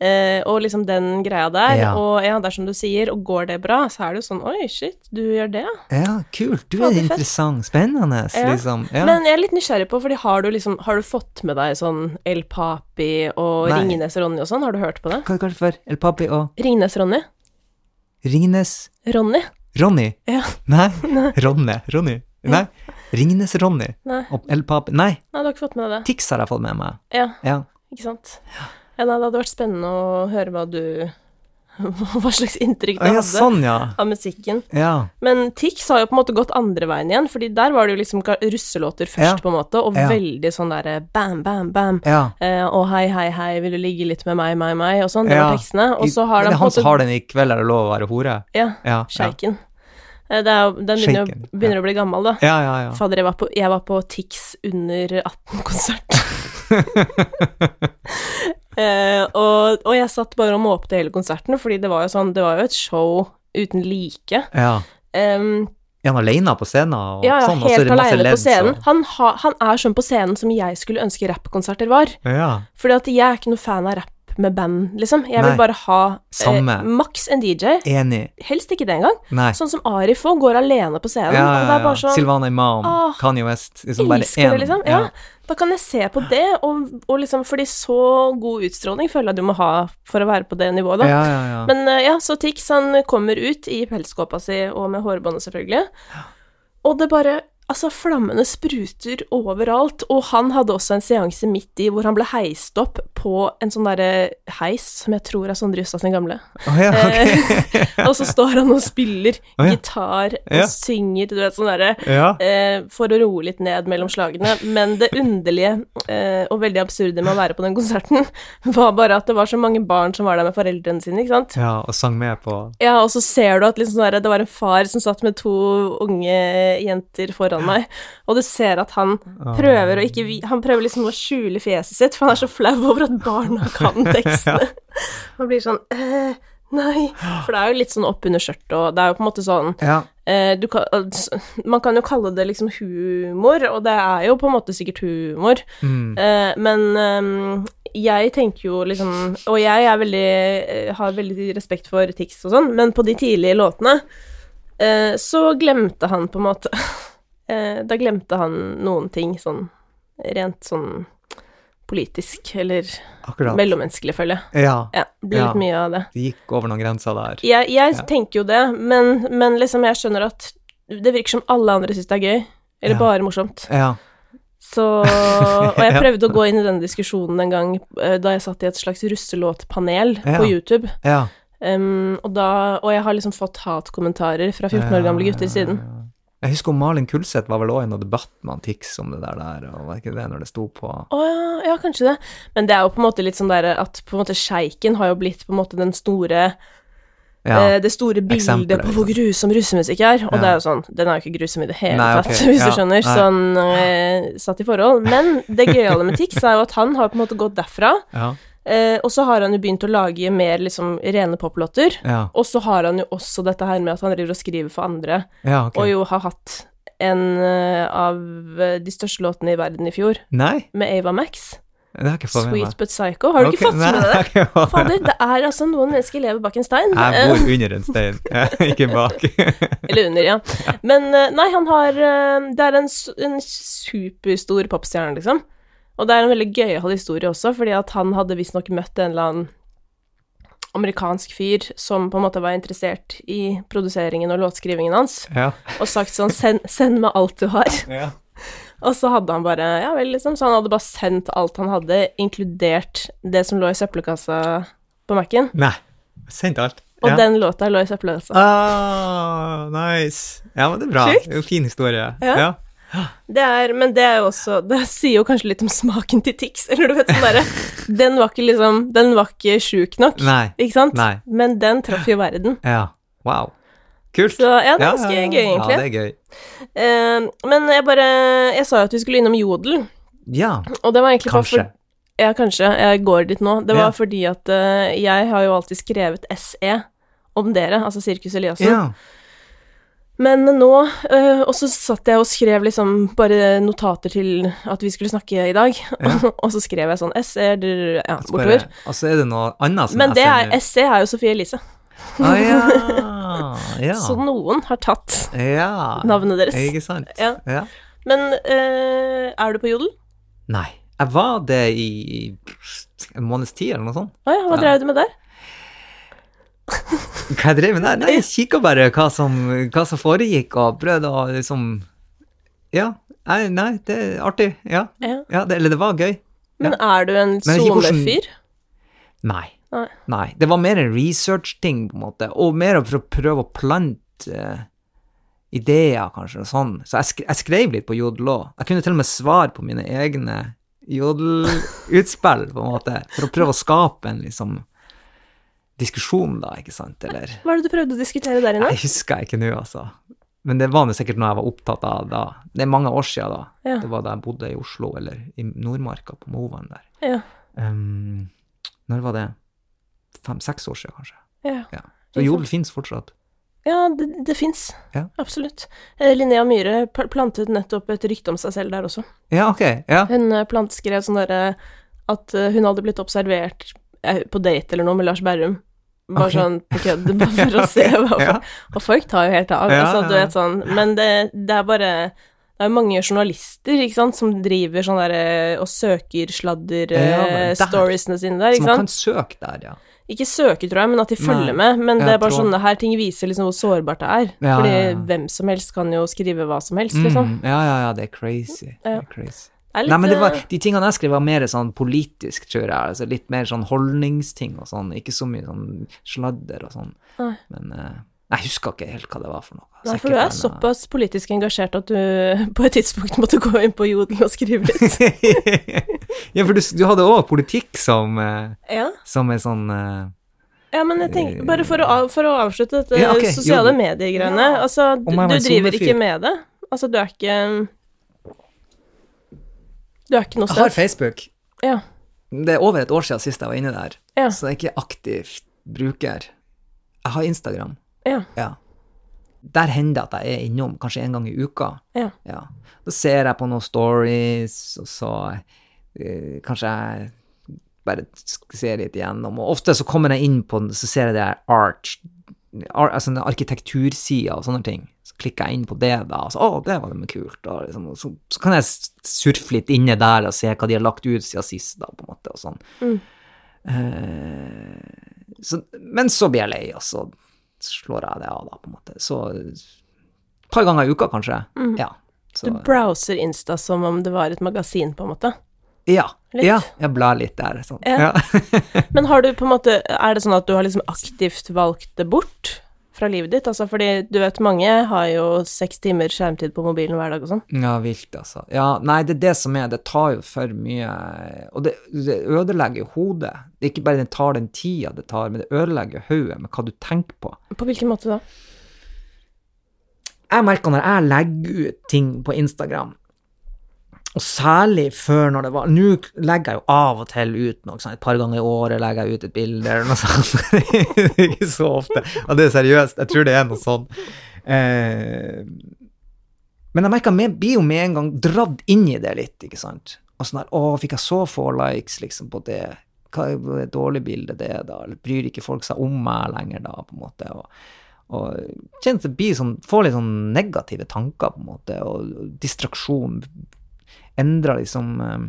Eh, og liksom den greia der. Ja. Og ja, det er som du sier, og går det bra, så er det jo sånn Oi, shit, du gjør det, ja. Kult. Du er interessant. Spennende, liksom. Ja. Men jeg er litt nysgjerrig på, fordi har du liksom Har du fått med deg sånn El Papi og Nei. Ringnes Ronny og sånn? Har du hørt på det? Hva er det kalt for? El Papi og Ringnes Ronny? Ringnes Ronny? Ronny? Ja. Nei. Ronne. Ronny. Nei. Ringnes Ronny. Nei. Og El Nei. Nei, du har ikke fått med det? Tix har jeg fått med meg. Ja, Ja. ikke sant? Ja, nei, det hadde vært spennende å høre hva du Hva slags inntrykk du ja, hadde sånn, ja. av musikken. Ja. Men Tix har jo på en måte gått andre veien igjen, fordi der var det jo liksom russelåter først, på en måte, og veldig sånn derre bam, bam, bam. Ja. Eh, og hei, hei, hei, vil du ligge litt med meg, meg, meg, og sånn. Det var tekstene. Og så har de på han en måte har den i kveld er det lov å være hore? Ja. Ja. Ja, Sjeiken. Eh, er den begynner, jo- begynner å bli gammel, da. ja. ja, ja. Fader, jeg var på, jeg var på Tix under 18-konsert. eh, og, og jeg satt bare og måpte hele konserten, fordi det var jo sånn Det var jo et show uten like. ja. Um, Er han alene på scenen og ja, ja, sånn? og så helt det aleine på scenen. og- Han, ha, han er sånn på scenen som jeg skulle ønske rappkonserter var. Ja. Fordi at jeg er ikke noe fan av rapp med band, liksom. Jeg vil Nei. bare ha eh, maks en DJ. Enig. Helst ikke det engang. Sånn som Arif òg, går alene på scenen. Ja, og det er bare sånn Silvana Imam, ah, Kanye West liksom bare én. det, liksom. Ja. Da kan jeg se på det, og, og liksom Fordi så god utstråling føler jeg du må ha for å være på det nivået, da. Ja, ja, ja. Men eh, ja, så Tix han kommer ut i pelskåpa si og med hårbåndet, selvfølgelig. Og det bare Altså, flammene spruter overalt, og han hadde også en seanse midt i hvor han ble heist opp på en sånn derre heis som jeg tror er Sondre Justad sin gamle. Oh, ja, okay. Og så står han og spiller oh, ja. gitar og Ja. synger, du vet, sånn derre eh, for å roe litt ned mellom slagene. Men det underlige eh, og veldig absurde med å være på den konserten, var bare at det var så mange barn som var der med foreldrene sine, ikke sant. ja, og sang med på Ja, og så ser du at liksom sånn det var en far som satt med to unge jenter foran meg, og du ser at han prøver å ikke Han prøver liksom å skjule fjeset sitt, for han er så flau over at barna kan tekstene. Han blir sånn eh, Nei. For det er jo litt sånn opp under skjørtet, og det er jo på en måte sånn Ja. Eh, du kan, altså, man kan jo kalle det liksom humor, og det er jo på en måte sikkert humor, Mm. eh, men ehm, jeg tenker jo liksom Og jeg veldig, eh, har veldig respekt for Tix og sånn, men på de tidlige låtene eh, så glemte han på en måte eh, Da glemte han noen ting sånn rent sånn politisk, eller Akkurat. mellommenneskelig, føler jeg. Ja. Ja, blir Ja. litt mye av det. Det gikk over noen grenser der. Jeg, jeg Ja. tenker jo det, men, men liksom jeg skjønner at det virker som alle andre syns det er gøy, eller bare morsomt. Ja. Så Og jeg prøvde å gå inn i denne diskusjonen en gang eh, da jeg satt i et slags russelåtpanel på YouTube, Ja. um, og da Og jeg har liksom fått hatkommentarer fra 14 år gamle gutter siden. Jeg husker Malin Kulseth var vel også i noen debatt med han Tix om det der, der og var ikke det når det sto på Å ja, ja, kanskje det. Men det er jo på en måte litt sånn der at på en måte sjeiken har jo blitt på en måte den store Ja. eh, Det store bildet Eksempler, på hvor grusom russemusikk er. Og Ja. det er jo sånn Den er jo ikke grusom i det hele Nei, tatt, tatt, hvis ja, du skjønner. nei. Sånn eh, satt i forhold. Men det gøyale med Tix er jo at han har på en måte gått derfra, ja. Eh, og så har han jo begynt å lage mer liksom rene poplåter. Ja. Og så har han jo også dette her med at han driver og skriver for andre, ja, okay. og jo har hatt en eh, av eh, de største låtene i verden i fjor, Nei, med Ava Max. det har ikke fått med. Sweet But Psycho. Har du okay, ikke fått med deg det? Fader, det er altså noen mennesker lever bak en stein. Jeg Eh, bor under en stein, ikke bak. Eller under, ja. Men eh, nei, han har eh, Det er en, en superstor popstjerne, liksom. Og det er en veldig gøyal historie også, fordi at han hadde visstnok møtt en eller annen amerikansk fyr som på en måte var interessert i produseringen og låtskrivingen hans, Ja. og sagt sånn send, 'Send meg alt du har'. ja. Og så hadde han bare Ja vel, liksom. Så han hadde bare sendt alt han hadde, inkludert det som lå i søppelkassa på Mac-en. Nei, sendt alt. Og ja. den låta lå i søppelkassa. Ah, nice. Ja, men det er bra. Sjukt. Det er jo en fin historie. Ja. Ja. Det er, men det er jo også Det sier jo kanskje litt om smaken til Tix, eller du vet sånn derre Den var ikke liksom Den var ikke sjuk nok, Nei. ikke sant? Nei. Men den traff jo verden. Ja. Wow. Kult. Så ja, det er ganske ja, ja. gøy, egentlig. Ja, det er gøy. Eh, men jeg bare Jeg sa jo at vi skulle innom Jodel, Ja, og det var egentlig kanskje. for Ja, kanskje. Jeg går dit nå. Det var fordi at uh, jeg har jo alltid skrevet SE om dere, altså Sirkus Eliassen. Ja. Men nå eh, Og så satt jeg og skrev liksom bare notater til at vi skulle snakke i dag. og så skrev jeg sånn SE ja, bortover. Og så er det noe annet som Men det er, SE er jo Sofie Elise, Ah, ja. ja. så noen har tatt ja. navnet deres. Ikke sant? Ja. ja. Men eh, er du på Jodel? Nei. Jeg var det i en måneds tid, eller noe sånt. Ah, ja, hva Ja. drev du med der? Hva jeg drev med der? Nei, jeg kikka bare hva som, hva som foregikk, og prøvde å liksom Ja. Nei, nei, det er artig. Ja. Ja. ja det, eller det var gøy. Men er du en sonefyr? hvordan- Nei. Nei. Nei. Det var mer en research-ting, på en måte, og mer for å prøve å plante uh, ideer, kanskje, og sånn. Så jeg, sk jeg skrev litt på jodel òg. Jeg kunne til og med svare på mine egne jodelutspill, på en måte, for å prøve å skape en liksom diskusjon, da, ikke sant, eller Hva er det du prøvde å diskutere der inne? Jeg husker ikke nå, altså. Men det var sikkert noe jeg var opptatt av da. Det er mange år siden da. Ja. Det var da jeg bodde i Oslo, eller i Nordmarka, på Movan der. Ja. Um, når var det? Fem-seks år siden, kanskje. Ja, Ja. Så jodel fins fortsatt. ja det, det fins. Ja. Absolutt. Eh, Linnea Myhre plantet nettopp et rykte om seg selv der også. Ja, ok. Ja. Hun eh, plantskrev sånn derre at eh, hun hadde blitt observert på date eller noe med Lars Berrum. Bare okay. sånn på kødd, bare for å se hva Ja. Og folk tar jo helt av, altså, du vet sånn. Men det, det er bare Det er jo mange journalister, ikke sant, som driver sånn derre og søker sladder Ja, eh, der. sine der, Så ikke man sant. kan søke der, ja. Ikke søke, tror jeg, men at de følger Nei. med. Men det er bare tror- sånne her ting viser liksom hvor sårbart det er. Ja, Fordi ja. hvem som helst kan jo skrive hva som helst, liksom. Mm, ja, ja, ja, det er crazy. Det er crazy. Litt, Nei, men det var, eh, de tingene jeg skrev var mer sånn politisk, tror jeg. Altså litt mer sånn holdningsting og sånn. Ikke så mye sånn sladder og sånn. Nei. Men eh, jeg husker ikke helt hva det var for noe. Nei, for du er eh, såpass politisk engasjert at du på et tidspunkt måtte gå inn på Jodel og skrive litt. ja, for du, du hadde òg politikk som, ja. som er sånn ja, men jeg tenker, bare for å, av- for å avslutte dette Ja, okay, sosiale mediegreiene. Ja. Altså, du, du driver ikke med det? Altså, du er ikke Du er ikke noe Jeg har? Facebook. Ja. Det er over et år siden sist jeg var inne der, Ja. så jeg er ikke aktivt bruker. Jeg har Instagram. Ja. Ja. Der hender det at jeg er innom, kanskje en gang i uka. Ja. Ja. Da ser jeg på noen stories, og så uh, kanskje jeg bare ser litt igjennom. Og ofte så kommer jeg inn på, så ser jeg det her art, ar, altså arkitektursida og sånne ting. Klikker jeg inn på det, da, og så å, det var det med kult. Og liksom, og så, så kan jeg surfe litt inne der og se hva de har lagt ut siden sist, da, på en måte, og sånn. Mm. Uh, så, men så blir jeg lei, og så slår jeg det av, da, på en måte. Så et par ganger i uka, kanskje. Ja. Så, Du browser Insta som om det var et magasin, på en måte. ja. Litt. Ja, jeg blar litt der. Sånn. Ja. Ja. Men har du på en måte Er det sånn at du har liksom aktivt valgt det bort fra livet ditt? Altså fordi du vet mange har jo seks timer skjermtid på mobilen hver dag og sånn. ja, vilt, altså. Ja, nei, det er det som er, det tar jo for mye Og det, det ødelegger jo hodet. Det er ikke bare det tar den tida det tar, men det ødelegger hodet med hva du tenker på. På hvilken måte da? jeg merker når jeg legger ut ting på Instagram, og særlig før når det var Nå legger jeg jo av og til ut noe, sånn, et par ganger i året legger jeg ut et bilde eller noe sånt. Det er ikke så ofte. Og det er seriøst, jeg tror det er noe sånn. Eh, men jeg merker jeg blir jo med en gang dratt inn i det litt, ikke sant. Og sånn der, å, fikk jeg så få likes liksom på det? Hva er et dårlig bilde det, er da? Eller bryr ikke folk seg om meg lenger da, på en måte? Og, og kjennes at det blir sånn, får litt sånn negative tanker, på en måte, og distraksjon endrer liksom eh,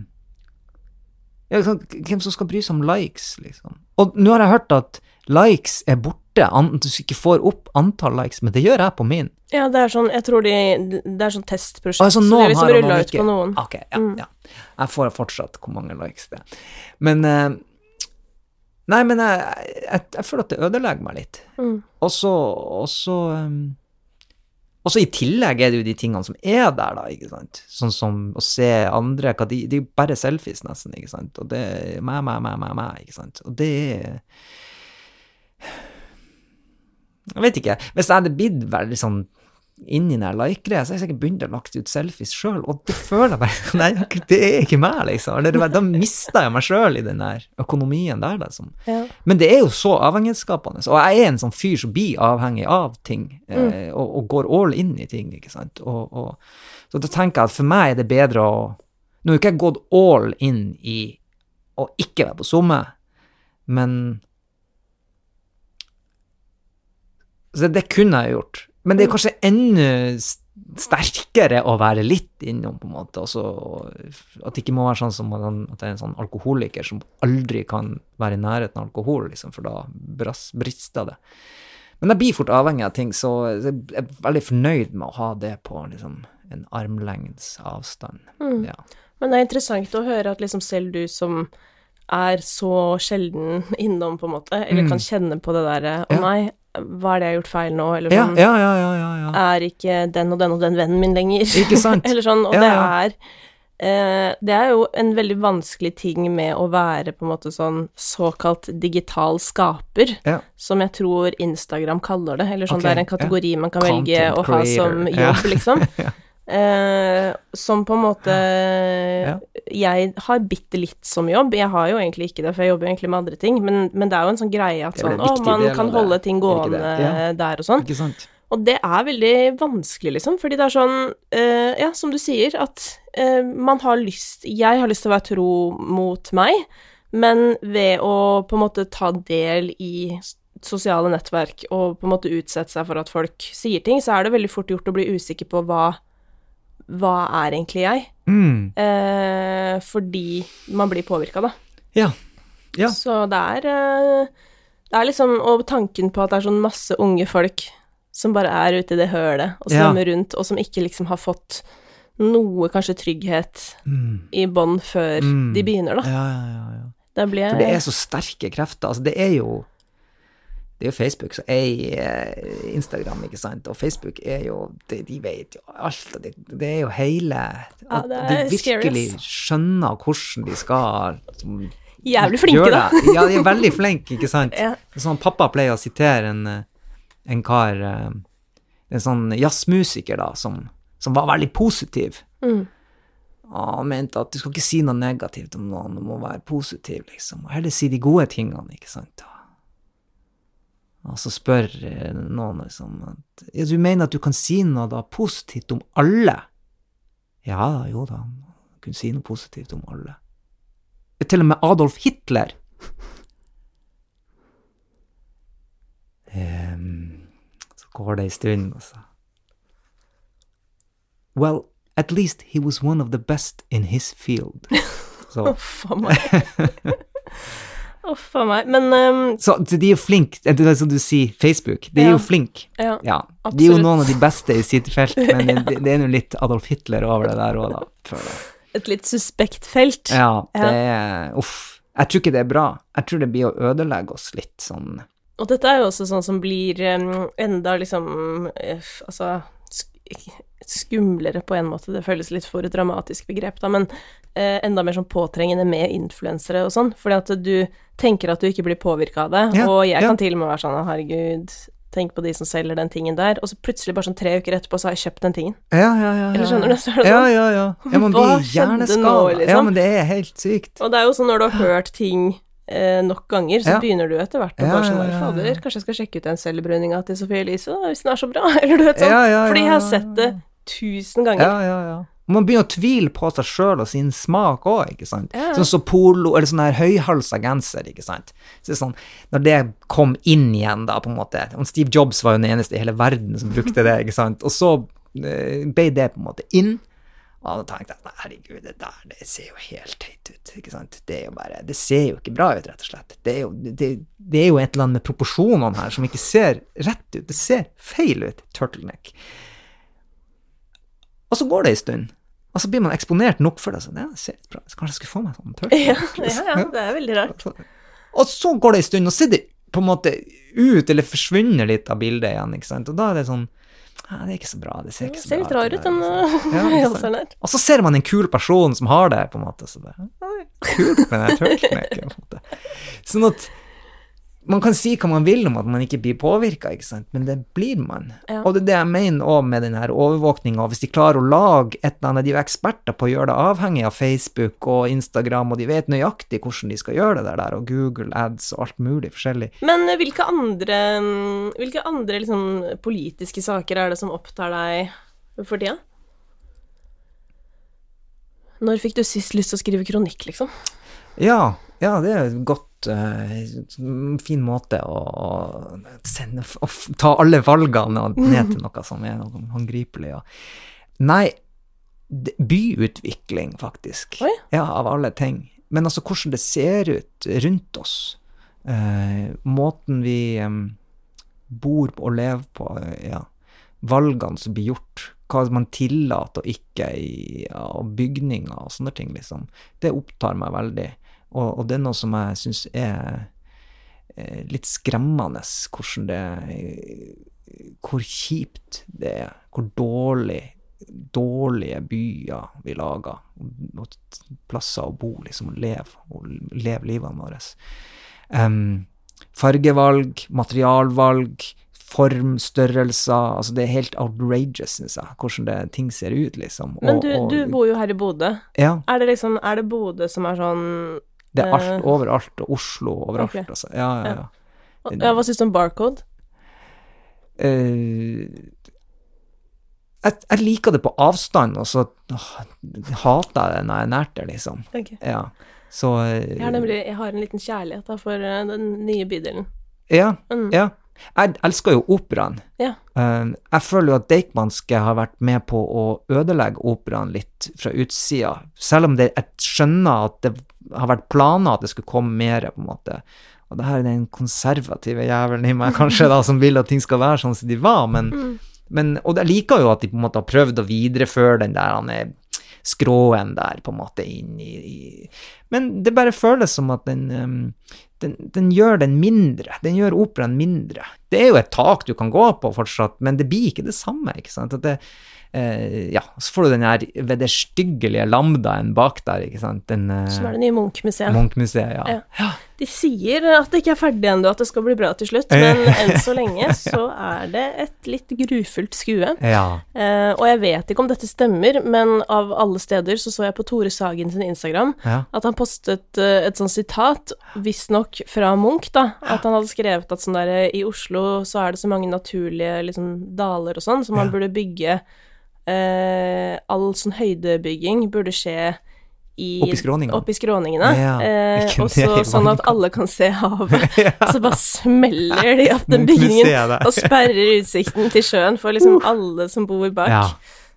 ja, liksom, Hvem som skal bry seg om likes, liksom? Og nå har jeg hørt at likes er borte, an, du ikke får opp antall likes, men det gjør jeg på min. Ja, det er sånn Jeg tror de Det er sånn testprosjekt. Altså, så det noen liksom rulla ut på noen. Ok, ja, Mm. ja. Jeg får fortsatt hvor mange likes det er. Men eh, Nei, men jeg, jeg, jeg føler at det ødelegger meg litt. Mm. Og så um, og så i tillegg er det jo de tingene som er der, da, ikke sant. Sånn som å se andre hva de, er jo bare selfies, nesten, ikke sant. Og det er meg, meg, meg, meg, meg, ikke sant. Og det er Jeg vet ikke. Hvis jeg hadde blitt veldig sånn inni den like-greia, så har jeg sikkert begynt å lagt ut selfies sjøl, og det føler jeg bare Nei, det er ikke meg, liksom. Da mister jeg meg sjøl i den der økonomien der, liksom. Ja. Men det er jo så avhengighetsskapende, og jeg er en sånn fyr som blir avhengig av ting, eh, og, og går all in i ting, ikke sant. Og, og, så da tenker jeg at for meg er det bedre å Nå har ikke jeg gått all in i å ikke være på SoMe, men Så det kunne jeg gjort. Men det er kanskje enda sterkere å være litt innom, på en måte. Altså, at det ikke må være sånn som at det er en sånn alkoholiker som aldri kan være i nærheten av alkohol, liksom, for da brister det. Men jeg blir fort avhengig av ting, så jeg er veldig fornøyd med å ha det på liksom, en armlengdes avstand. Mm. Ja. Men det er interessant å høre at liksom selv du som er så sjelden innom, på en måte, eller Mm. kan kjenne på det derre Å Ja. nei, hva er det jeg har gjort feil nå? Eller Ja, sånn ja, ja, ja, ja, ja. Er ikke den og den og den vennen min lenger? Ikke sant? eller sånn. Og Ja, det ja. er eh, Det er jo en veldig vanskelig ting med å være på en måte sånn såkalt digital skaper, Ja. som jeg tror Instagram kaller det. Eller sånn okay, det er en ja. kategori man kan velge Content å ha som creator, ja. jobb, liksom. Eh, som på en måte Ja. Jeg har bitte litt som jobb. Jeg har jo egentlig ikke det, for jeg jobber jo egentlig med andre ting, men, men det er jo en sånn greie at sånn Å, man del kan holde ting gående? Ja. der og sånn. Og det er veldig vanskelig, liksom, fordi det er sånn eh, Ja, som du sier, at eh, man har lyst Jeg har lyst til å være tro mot meg, men ved å på en måte ta del i sosiale nettverk og på en måte utsette seg for at folk sier ting, så er det veldig fort gjort å bli usikker på hva Hva er egentlig jeg? Mm. Eh, fordi man blir påvirka, da. Ja. Ja. Så det er eh, Det er liksom Og tanken på at det er sånn masse unge folk som bare er ute i det hølet og Ja. rundt, og som ikke liksom har fått noe kanskje trygghet Mm. i bånn før Mm. de begynner, da. Ja, ja, ja, ja. Da blir For det er så sterke krefter. Altså, det er jo det er jo Facebook som eier Instagram, ikke sant, og Facebook er jo De, de vet jo alt, det, det er jo hele At ja, de virkelig scary, skjønner hvordan de skal som, Jævlig flinke, gjøre da. Ja, de er veldig flinke, ikke sant. Ja. Sånn, pappa pleier å sitere en, eh, en kar eh, En sånn jazzmusiker, da, som, som var veldig positiv. Mm. Og han mente at du skal ikke si noe negativt om noen, du må være positiv, liksom. Og heller si de gode tingene, ikke sant. Og så spør eh, noen liksom at ja, du mener at du kan si noe da positivt om alle? Ja da, jo da, du kunne si noe positivt om alle. Til og med Adolf Hitler. um, så går det en stund, og så Well, at least he was one of the best in his field. Så, a meg. Uff a meg. Men um... så de er jo flinke, det er som du sier, Facebook, de er Ja. jo flinke. ja. Ja, de er jo noen av de beste i sitt felt, men det, det er jo litt Adolf Hitler over det der òg, da. Et litt suspekt felt. Ja, det er Uff. Jeg tror ikke det er bra. Jeg tror det blir å ødelegge oss litt sånn Og dette er jo også sånn som blir em, enda liksom eh, Altså skumlere på en måte, det føles litt for et dramatisk begrep, da, men eh, enda mer sånn påtrengende med influensere og sånn, fordi at du tenker at du ikke blir påvirka av det, Ja, og jeg ja. kan til og med være sånn herregud, tenk på de som selger den tingen der, og så plutselig bare sånn tre uker etterpå så har jeg kjøpt den tingen. Ja, ja, ja. Eller skjønner du? Så er det sånn. ja, ja. ja man Hva blir skjedde nå, liksom? Ja, men det er helt sykt. Og det er jo sånn når du har hørt ting eh, nok ganger, så Ja. begynner du etter hvert å bare sånn. Fader, kanskje jeg skal sjekke ut den selvbruninga til Sofie Elise, da, hvis den er så bra, eller du vet sånn. Fordi jeg har sett det tusen ganger. Ja, ja, ja. Man begynner å tvile på seg sjøl og sin smak òg, ikke sant. Ja. Sånn som polo, eller sånn her høyhalsa genser, ikke sant. Så det sånn, når det kom inn igjen, da, på en måte og Steve Jobs var jo den eneste i hele verden som brukte det, ikke sant. Og så eh, ble det på en måte inn. Og da tenkte jeg herregud, det der det ser jo helt teit ut. ikke sant? Det er jo bare, det ser jo ikke bra ut, rett og slett. Det er jo, det, det er jo et eller annet med proporsjonene her som ikke ser rett ut. Det ser feil ut. Turtleneck. Og så går det en stund, og så blir man eksponert nok for det. Så ja, det ser bra. Så Kanskje jeg skulle få meg sånn turtleneck. ja, ja, det er veldig rart. Og så går det en stund, og så er det på en måte ut, eller forsvinner litt av bildet igjen, ikke sant. Og da er det sånn ja, det er ikke så bra. Det ser ikke så ser bra litt rar ut, den Ja, ikke sant. halseren her. Og så ser man en kul person som har det, på en måte. Så det «Oi, kult med den turtlenecken. Sånn at man kan si hva man vil om at man ikke blir påvirka, men det blir man. Ja. Og det er det jeg mener òg med den her overvåkninga. Hvis de klarer å lage et eller annet, de er eksperter på å gjøre det avhengig av Facebook og Instagram, og de vet nøyaktig hvordan de skal gjøre det der, og Google Ads og alt mulig forskjellig. Men eh, hvilke andre, mm, hvilke andre liksom, politiske saker er det som opptar deg for tida? Når fikk du sist lyst til å skrive kronikk, liksom? Ja, ja det er et godt fin måte å, å sende å ta alle valgene ned til noe som er noe håndgripelig. Nei, byutvikling, faktisk. Oi. Ja, av alle ting. Men altså hvordan det ser ut rundt oss. Eh, måten vi em, bor og lever på, eh, ja. Valgene som blir gjort. Hva man tillater og ikke i ja, og bygninger og sånne ting, liksom. Det opptar meg veldig. Og, og det er noe som jeg syns er eh, litt skremmende, hvordan det Hvor kjipt det er. Hvor dårlig dårlige byer vi lager, og, og plasser å bo, liksom, og leve, og leve livene våre. Um, fargevalg, materialvalg, form, størrelser, altså det er helt outrageous, syns jeg, hvordan det, ting ser ut, liksom. Men Og- du, og- du bor jo her i Bodø. Ja, Er det liksom, er det Bodø som er sånn det er alt Eh. overalt, og Oslo overalt, okay. altså. Ja, ja, Ja. ja. Hva syns du om Barcode? Uh, jeg, jeg liker det på avstand, og så åh, hater jeg det når jeg er nært det, liksom. Okay. Ja. Så uh, Jeg har nemlig jeg har en liten kjærlighet da, for eh, den nye bydelen. Ja. Mm. ja. Jeg elsker jo operaen. Ja. Eh, jeg føler jo at Deichmanske har vært med på å ødelegge operaen litt fra utsida, selv om det, jeg skjønner at det har vært planer at det skulle komme mer, på en måte. Og det her er den konservative jævelen i meg, kanskje, da, som vil at ting skal være sånn som de var, men, Mm. men Og jeg liker jo at de på en måte har prøvd å videreføre den der han er skråen der, på en måte, inn i, i Men det bare føles som at den um, den, den gjør den mindre. Den gjør operaen mindre. Det er jo et tak du kan gå på fortsatt, men det blir ikke det samme. ikke sant? At det, Uh, ja, Så får du den her vederstyggelige lambdaen bak der, ikke sant. Den uh, Som er det nye Munch-museet. Munch-museet, ja. Ja. De sier at det ikke er ferdig ennå, at det skal bli bra til slutt, men enn så lenge så er det et litt grufullt skue. Ja. Eh, og jeg vet ikke om dette stemmer, men av alle steder så så jeg på Tore Sagen sin Instagram ja. at han postet eh, et sånt sitat, visstnok fra Munch, da, at han hadde skrevet at sånn derre I Oslo så er det så mange naturlige liksom daler og sånn, så man Ja. burde bygge eh, All sånn høydebygging burde skje i, Opp i opp i skråningene. Ja, eh, og så sånn at alle kan se havet. ja. Så bare smeller de opp den bygningen og sperrer utsikten til sjøen for liksom alle som bor bak. Ja.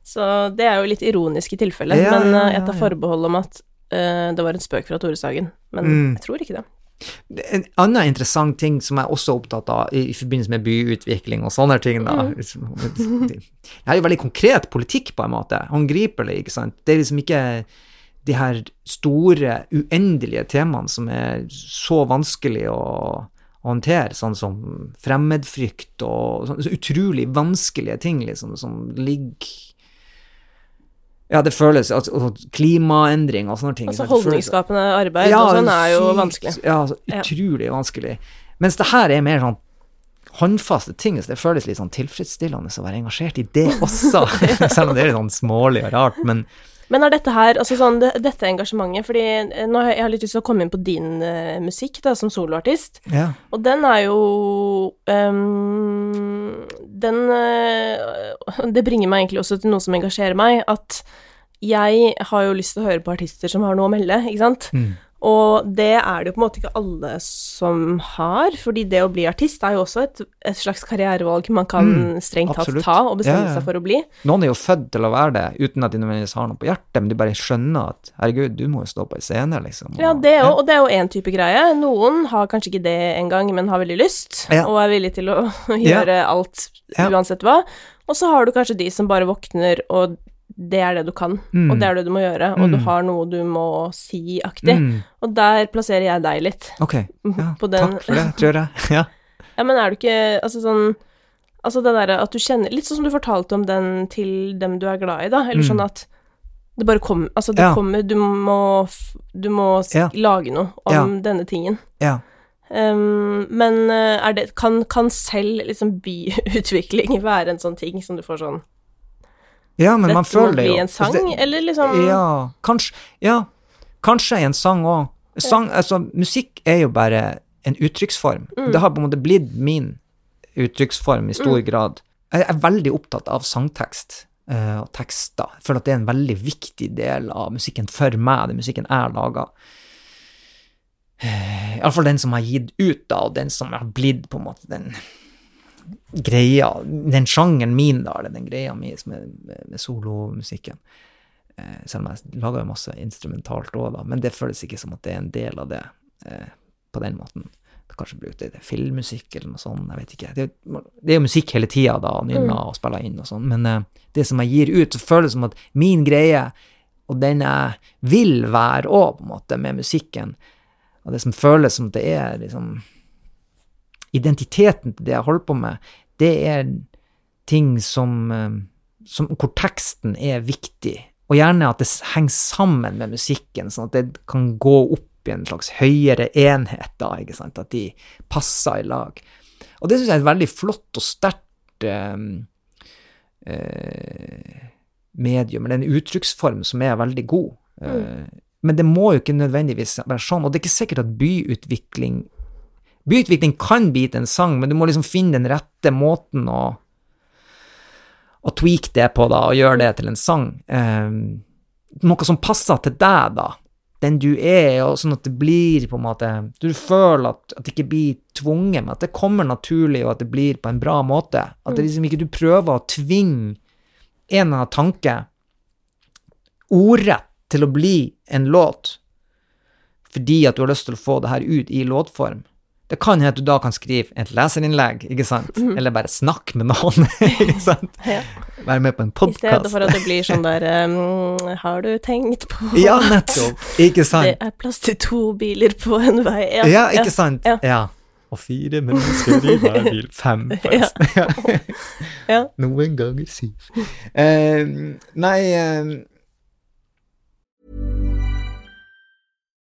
Så det er jo litt ironisk i tilfelle, men ja, eh, jeg tar forbehold om at uh, det var en spøk fra Tore Sagen. Men Mm. jeg tror ikke det. En annen interessant ting som jeg også er opptatt av i, i forbindelse med byutvikling og sånne ting, da Det er jo veldig konkret politikk, på en måte. Håndgripelig, ikke sant. Det er liksom ikke de her store, uendelige temaene som er så vanskelig å å håndtere, sånn som fremmedfrykt og sånne så utrolig vanskelige ting, liksom, som ligger Ja, det føles altså, altså, Klimaendring og sånne ting. Altså holdningsskapende arbeid og sånn er jo vanskelig. Ja, altså, Ja. utrolig vanskelig. Mens det her er mer sånn håndfaste ting, så det føles litt sånn tilfredsstillende å være engasjert i det også, selv om det er litt sånn smålig og rart, men Men er dette her, altså sånn, det, dette engasjementet Fordi eh, nå har jeg, jeg har litt lyst til å komme inn på din uh, musikk da, som soloartist. ja. Og den er jo um, Den uh, Det bringer meg egentlig også til noe som engasjerer meg, at jeg har jo lyst til å høre på artister som har noe å melde, ikke sant? Mm. Og det er det jo på en måte ikke alle som har, fordi det å bli artist er jo også et, et slags karrierevalg man kan Mm, strengt tatt ta og bestemme Ja, ja. seg for å bli. Noen er jo født til å være det, uten at de nødvendigvis har noe på hjertet, men de bare skjønner at herregud, du må jo stå på en scene, liksom. Ja, det jo, og det er jo én type greie. Noen har kanskje ikke det engang, men har veldig lyst, Ja. og er villig til å gjøre alt uansett hva. Og så har du kanskje de som bare våkner, og det er det du kan, Mm. og det er det du må gjøre, og du Mm. har noe du må si-aktig. Mm, Og der plasserer jeg deg litt. ok, ja, På den- takk for det, tror jeg. Ja. Ja, men er du ikke Altså sånn Altså det derre at du kjenner Litt sånn som du fortalte om den til dem du er glad i, da. Eller Mm. sånn at det bare kommer Altså, det Ja. kommer Du må Du må Ja. lage noe om Ja. denne tingen. ja. Um, men eh, er det, kan, kan selv liksom byutvikling være en sånn ting som du får sånn Ja, men man Dette man føler det bli jo. en sang, Altså, det- eller liksom Ja, kanskje, ja, kanskje en sang òg. Sang, altså, musikk er jo bare en uttrykksform. Mm. Det har på en måte blitt min uttrykksform i stor Mm. grad. Jeg er veldig opptatt av sangtekst uh, og tekster. Jeg føler at det er en veldig viktig del av musikken for meg, den musikken jeg lager. Uh, Iallfall den som har gitt ut, da, og den som har blitt på en måte den greia, den sjangeren min, da, eller den greia mi som med, med solomusikken. Eh, selv om jeg lager jo masse instrumentalt òg, da, men det føles ikke som at det er en del av det eh, på den måten. Det Kanskje blir det til filmmusikk eller noe sånt, jeg vet ikke. Det, det er jo musikk hele tida, da, nynner og spiller inn og sånn, men eh, det som jeg gir ut, så føles det som at min greie, og den jeg vil være òg, på en måte, med musikken, og det som føles som det er liksom Identiteten til det jeg holder på med, det er ting som, eh, som hvor teksten er viktig, og gjerne at det henger sammen med musikken, sånn at det kan gå opp i en slags høyere enhet, da, ikke sant, at de passer i lag. Og det syns jeg er et veldig flott og sterkt eh, eh, medium, eller en uttrykksform som er veldig god. Eh, Men det må jo ikke nødvendigvis være sånn, og det er ikke sikkert at byutvikling Byutvikling kan bli til en sang, men du må liksom finne den rette måten å å tweake det på, da, og gjøre det til en sang. Um, noe som passer til deg, da. Den du er, og sånn at det blir på en måte Du føler at, at det ikke blir tvunget, men at det kommer naturlig, og at det blir på en bra måte. At det liksom ikke du prøver å tvinge en eller annen tanke ordrett til å bli en låt fordi at du har lyst til å få det her ut i låtform. Det kan hende du da kan skrive et leserinnlegg, ikke sant, eller bare snakke med noen, ikke sant, Ja. være med på en I stedet for at det blir sånn der um, Har du tenkt på Ja, nettopp, ikke sant? Det er plass til to biler på en vei. Ja, Ja, ikke sant. Ja. Ja. Og fire mennesker i hver bil. Fem, forresten. Ja. Ja. Noen ganger syv. Uh, nei eh,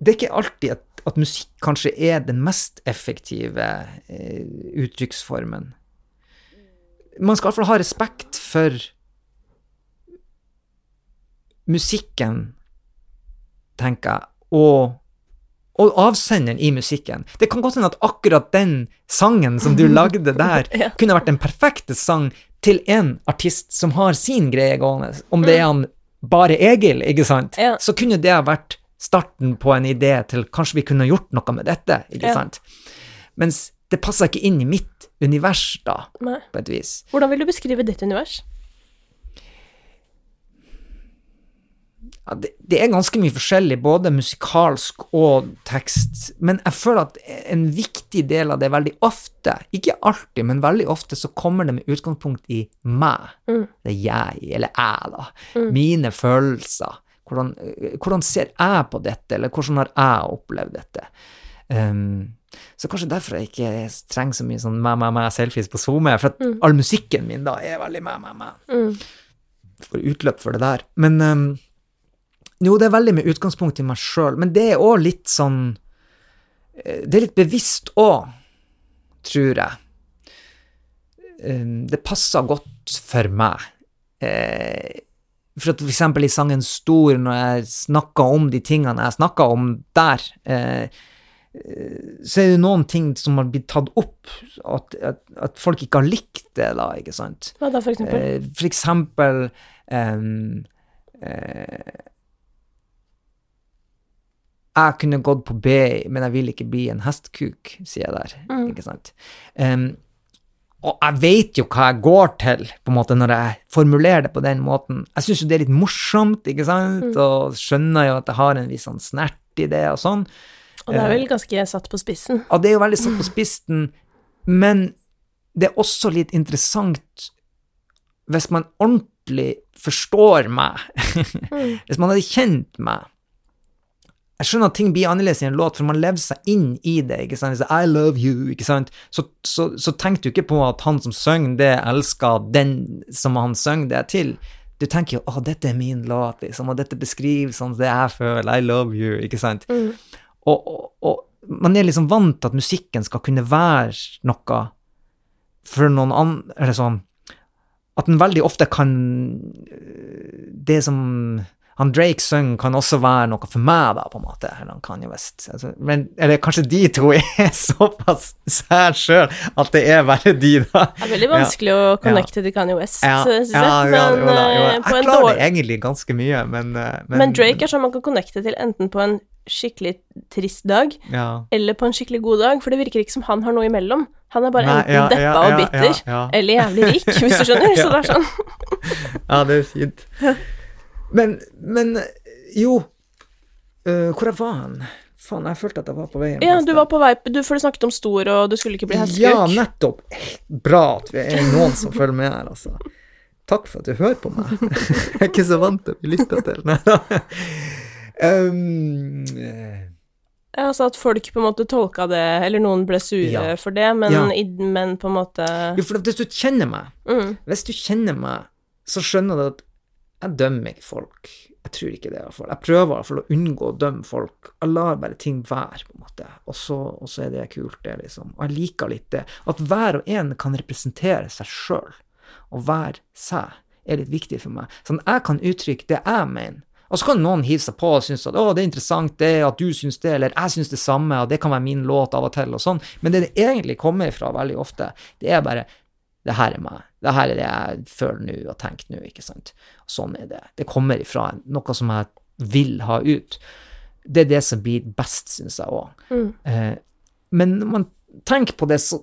Det er ikke alltid at, at musikk kanskje er den mest effektive eh, uttrykksformen. Man skal iallfall ha respekt for musikken, tenker jeg, og, og avsenderen i musikken. Det kan godt hende at akkurat den sangen som du lagde der, Ja. kunne vært den perfekte sang til en artist som har sin greie gående. Om det er han bare Egil, ikke sant, Ja. så kunne det ha vært starten på en idé til kanskje vi kunne gjort noe med dette, ikke Ja. sant. Mens det passer ikke inn i mitt univers, da, Nei. på et vis. Hvordan vil du beskrive ditt univers? Ja, det, det er ganske mye forskjellig, både musikalsk og tekst, men jeg føler at en viktig del av det veldig ofte, ikke alltid, men veldig ofte, så kommer det med utgangspunkt i meg. Det er jeg, eller jeg, da. Mine følelser. Hvordan, eh, hvordan ser jeg på dette, eller hvordan har jeg opplevd dette? Um, så kanskje derfor jeg ikke trenger så mye sånn meg, meg, meg selfies på SoMe, for at all musikken min da er veldig meg, meg. Får utløp for det der. Men um, jo, det er veldig med utgangspunkt i meg sjøl, men det er òg litt sånn eh, Det er litt bevisst òg, tror jeg. Um, det passer godt for meg. Eh, For at f.eks. i sangen Stor, når jeg snakka om de tingene jeg snakka om der, eh, så er det noen ting som har blitt tatt opp, at, at, at folk ikke har likt det, da, ikke sant. Hva da, for eksempel? Eh, for eksempel ehm, eh, Jeg kunne gått på BI, men jeg vil ikke bli en hestkuk, sier jeg der. Mm. Ikke sant? Ehm, og jeg vet jo hva jeg går til, på en måte, når jeg formulerer det på den måten. Jeg syns jo det er litt morsomt, ikke sant, Mm. og skjønner jo at jeg har en viss sånn snert i det og sånn. Og det er vel ganske satt på spissen. Ja, det er jo veldig satt på spissen, men det er også litt interessant hvis man ordentlig forstår meg, hvis man hadde kjent meg. Jeg skjønner at ting blir annerledes i en låt, for man lever seg inn i det. ikke sant? I love you, ikke sant? Så, så, så tenker du ikke på at han som synger det, elsker den som han synger det til. Du tenker jo 'Å, dette er min låt', liksom, og dette beskriver sånn det jeg føler, I love you, ikke sant? Og, og, og man er liksom vant til at musikken skal kunne være noe for noen andre Eller sånn At den veldig ofte kan Det som han Drake synger, kan også være noe for meg, da, på en måte. Eller han kan jo visst altså, men, Eller kanskje de to er såpass sær sjøl at det er bare de, da. Det er veldig vanskelig å connecte til Kanye West, Ja, syns jeg. ja, ja, men, jo da, jo da. eh, Jeg klarer dårlig- det egentlig ganske mye, men men Men Drake er sånn man kan connecte til enten på en skikkelig trist dag, ja. eller på en skikkelig god dag, for det virker ikke som han har noe imellom. Han er bare Nei, enten ja, deppa ja, og bitter, ja, ja. eller jævlig rik, hvis du skjønner. Så det er sånn. Ja, det er fint. Men, men jo uh, Hvor jeg var hen? Faen, jeg følte at jeg var på vei en Ja, du var på vei du, For du snakket om stor, og du skulle ikke bli hestekuk. Ja, nettopp. Bra at vi er noen som følger med her, altså. Takk for at du hører på meg. Jeg er ikke så vant til å bli lytta til. Nei da. Um, Ja, altså at folk på en måte tolka det, eller noen ble sure Ja. for det, men, Ja. men på en måte jo, for hvis du kjenner meg mm. Hvis du kjenner meg, så skjønner du at jeg dømmer ikke folk. Jeg tror ikke det, i hvert fall. Jeg prøver i hvert fall å unngå å dømme folk. Jeg lar bare ting være, på en måte. Og så, og så er det kult, det, liksom. Og jeg liker litt det. At hver og en kan representere seg sjøl. Og hver seg er litt viktig for meg. Sånn jeg kan uttrykke det jeg mener. Og så kan noen hive seg på og synes at å, det er interessant det, at du synes det, eller jeg synes det samme, og det kan være min låt av og til, og sånn. Men det det egentlig kommer fra veldig ofte, det er bare det her er meg. Det her er det jeg føler nå og tenker nå, ikke sant. Sånn er det. Det kommer ifra noe som jeg vil ha ut. Det er det som blir best, syns jeg òg. Mm. Eh, men når man tenker på det så,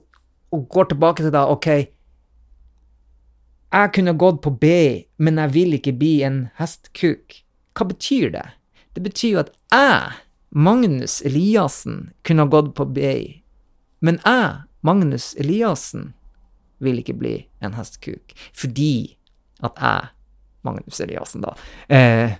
og går tilbake til da, ok Jeg kunne gått på BI, men jeg vil ikke bli en hestkuk. Hva betyr det? Det betyr jo at jeg, Magnus Eliassen, kunne ha gått på BI, men jeg, Magnus Eliassen, vil ikke bli en hestkuk. Fordi at jeg, Magnus Eliassen, da, eh,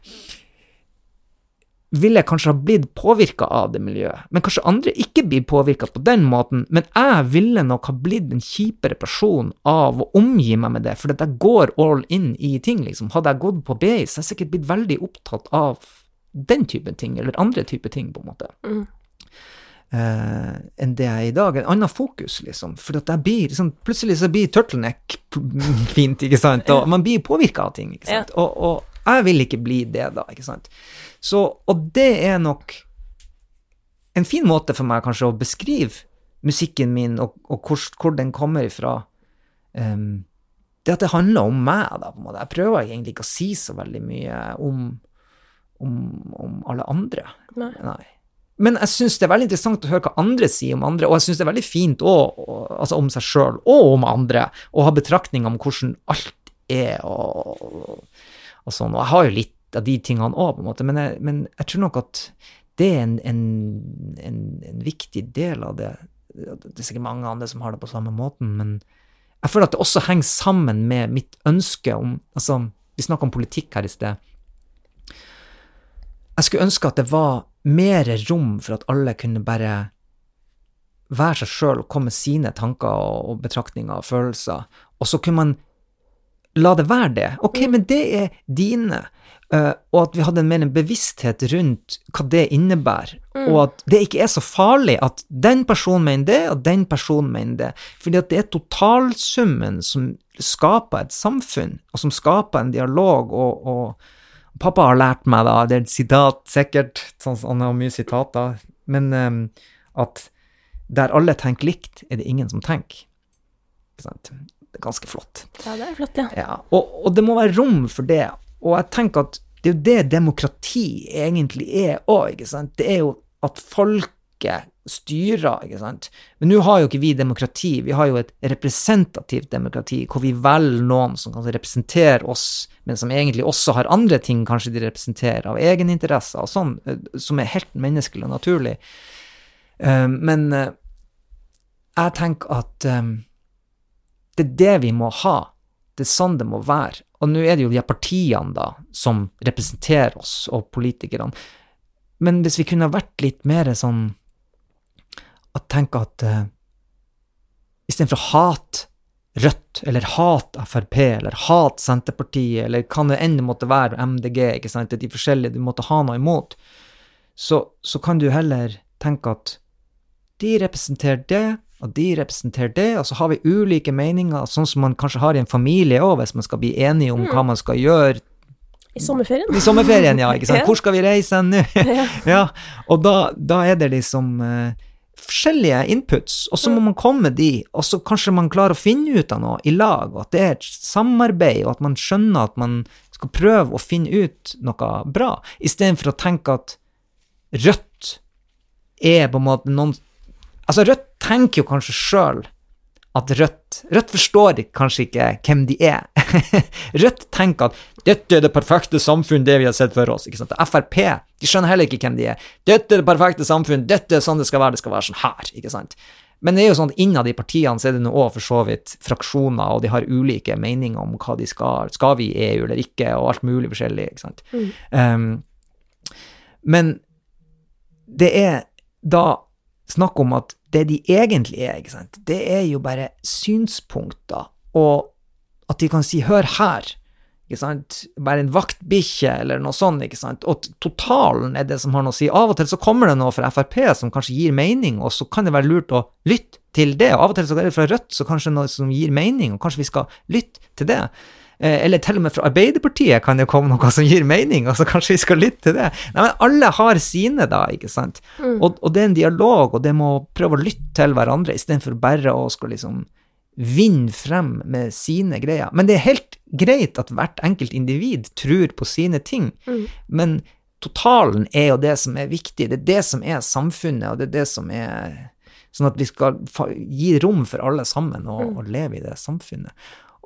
ville kanskje ha blitt påvirka av det miljøet, men kanskje andre ikke blir påvirka på den måten, men jeg ville nok ha blitt en kjipere person av å omgi meg med det, for jeg går all in i ting, liksom. Hadde jeg gått på BI, så hadde jeg sikkert blitt veldig opptatt av den type ting, eller andre type ting, på en måte. Mm. Eh, enn det jeg er i dag. En annen fokus, liksom. For at jeg blir liksom, Plutselig så blir turtleneck fint, ikke sant, og man blir påvirka av ting, ikke sant. Og, og jeg vil ikke bli det, da, ikke sant. Så, og det er nok en fin måte for meg kanskje å beskrive musikken min, og, og hvor, hvor den kommer ifra. Um, det at det handler om meg, da, på en måte. Jeg prøver egentlig ikke å si så veldig mye om, om, om alle andre. Nei. Nei. Men jeg syns det er veldig interessant å høre hva andre sier om andre, og jeg syns det er veldig fint også, altså om seg sjøl og om andre, å ha betraktninger om hvordan alt er og, og sånn. Og jeg har jo litt av de tingene òg, på en måte, men jeg, men jeg tror nok at det er en, en, en, en viktig del av det. Det er sikkert mange andre som har det på samme måten, men jeg føler at det også henger sammen med mitt ønske om Altså, vi snakka om politikk her i sted. Jeg skulle ønske at det var mer rom for at alle kunne bare være seg sjøl og komme med sine tanker og, betraktninger og følelser, og så kunne man la det være det. Ok, men det er dine. Uh, og at vi hadde en mer en bevissthet rundt hva det innebærer. Og at det ikke er så farlig at den personen mener det, og den personen mener det. Fordi at det er totalsummen som skaper et samfunn, og som skaper en dialog, og, og pappa har lært meg, da, det er et sitat sikkert, sånn, han har mye sitater, men um, at der alle tenker likt, er det ingen som tenker. Det er ganske flott. Ja, det er flott, ja. Ja, og, og det må være rom for det. Og jeg tenker at det er jo det demokrati egentlig er òg. Det er jo at folket styrer, ikke sant. Men nå har jo ikke vi demokrati, vi har jo et representativt demokrati, hvor vi velger noen som kan representere oss, men som egentlig også har andre ting kanskje de representerer, av egeninteresser og sånn, eh, som er helt menneskelig og naturlig. Eh, Men eh, jeg tenker at det er det vi må ha. Det er sånn det må være. Og nå er det jo de partiene da, som representerer oss, og politikerne. Men hvis vi kunne vært litt mer sånn at tenke at uh, istedenfor å hate Rødt, eller hat Frp, eller hat Senterpartiet, eller hva det enn det måtte være, MDG, ikke sant, de forskjellige du måtte ha noe imot, så, så kan du heller tenke at de representerer det, og de representerer det, og så har vi ulike meninger, sånn som man kanskje har i en familie òg, hvis man skal bli enige om hva man skal gjøre I sommerferien. i sommerferien, ja, ikke sant? Hvor skal vi reise nå? ja, og da, da er det liksom eh, forskjellige inputs, og så må man komme med de, og så kanskje man klarer å finne ut av noe i lag, og at det er et samarbeid, og at man skjønner at man skal prøve å finne ut noe bra, istedenfor å tenke at Rødt er på en måte noen Altså, Rødt tenker jo kanskje sjøl at Rødt Rødt forstår kanskje ikke hvem de er. Rødt tenker at dette er det perfekte samfunn, det vi har sett for oss. ikke sant? Frp de skjønner heller ikke hvem de er. Dette er det perfekte samfunn, dette er sånn det skal være, det skal være sånn her. ikke sant? Men det er jo sånn at innad i partiene så er det nå òg for så vidt fraksjoner, og de har ulike meninger om hva de skal Skal vi i EU eller ikke, og alt mulig forskjellig. ikke sant? Um, men det er da snakk om at det de egentlig er, ikke sant, det er jo bare synspunkter, og at de kan si 'hør her', ikke sant, bare en vaktbikkje eller noe sånt, ikke sant, og totalen er det som har noe å si. Av og til så kommer det noe fra Frp som kanskje gir mening, og så kan det være lurt å lytte til det, av og til så er det fra Rødt så kanskje noe som gir mening, og kanskje vi skal lytte til det. Eh, Eller til og med fra Arbeiderpartiet kan det komme noe som gir mening, og så kanskje vi skal lytte til det. Nei, men alle har sine, da, ikke sant. Og, og det er en dialog, og det må prøve å lytte til hverandre, istedenfor bare å skal liksom vinne frem med sine greier. Men det er helt greit at hvert enkelt individ tror på sine ting, men totalen er jo det som er viktig, det er det som er samfunnet, og det er det som er Sånn at vi skal gi rom for alle sammen og, og leve i det samfunnet.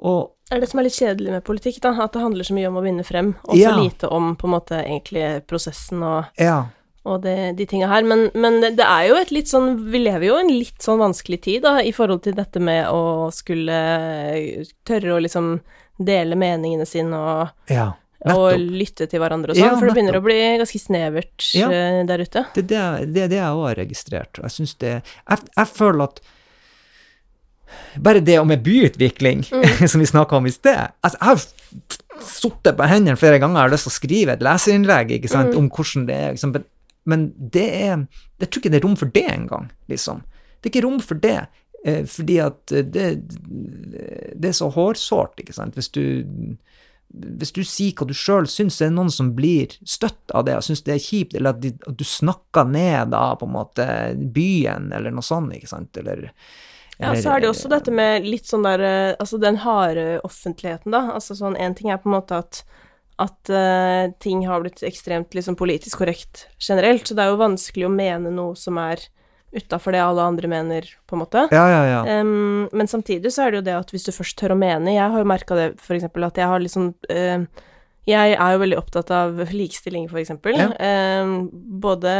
Og Det er det som er litt kjedelig med politikk, da. At det handler så mye om å vinne frem, og så Ja. lite om på en måte egentlig prosessen og, ja, og det, de tinga her. Men, men det, er jo et litt sånn Vi lever jo en litt sånn vanskelig tid, da, i forhold til dette med å skulle tørre å liksom dele meningene sine og, ja. og lytte til hverandre og sånn. Ja, for det begynner å bli ganske snevert Ja. eh, der ute. Det det, det, er det jeg òg registrert. Jeg syns det jeg, jeg føler at bare det med byutvikling, som vi snakka om i sted altså, Jeg har sittet på hendene flere ganger og har lyst til å skrive et leserinnlegg sant, om hvordan det er. Liksom. Men, det er Jeg tror ikke det er rom for det engang, liksom. Det er ikke rom for det. eh, Fordi at det, det er så hårsårt, ikke sant. Hvis du hvis du sier hva du sjøl syns, er det noen som blir støtt av det og syns det er kjipt, eller at, de, at du snakker ned da på en måte byen, eller noe sånt, ikke sant, eller Ja, så er det jo også dette med litt sånn der eh, Altså den harde offentligheten, da. Altså sånn én ting er på en måte at at uh, ting har blitt ekstremt liksom politisk korrekt generelt, så det er jo vanskelig å mene noe som er utafor det alle andre mener, på en måte. Ja, ja, ja. Um, men samtidig så er det jo det at hvis du først tør å mene Jeg har jo merka det, for eksempel, at jeg har liksom eh, Jeg er jo veldig opptatt av likestilling, eksempel. Ja. Eh, både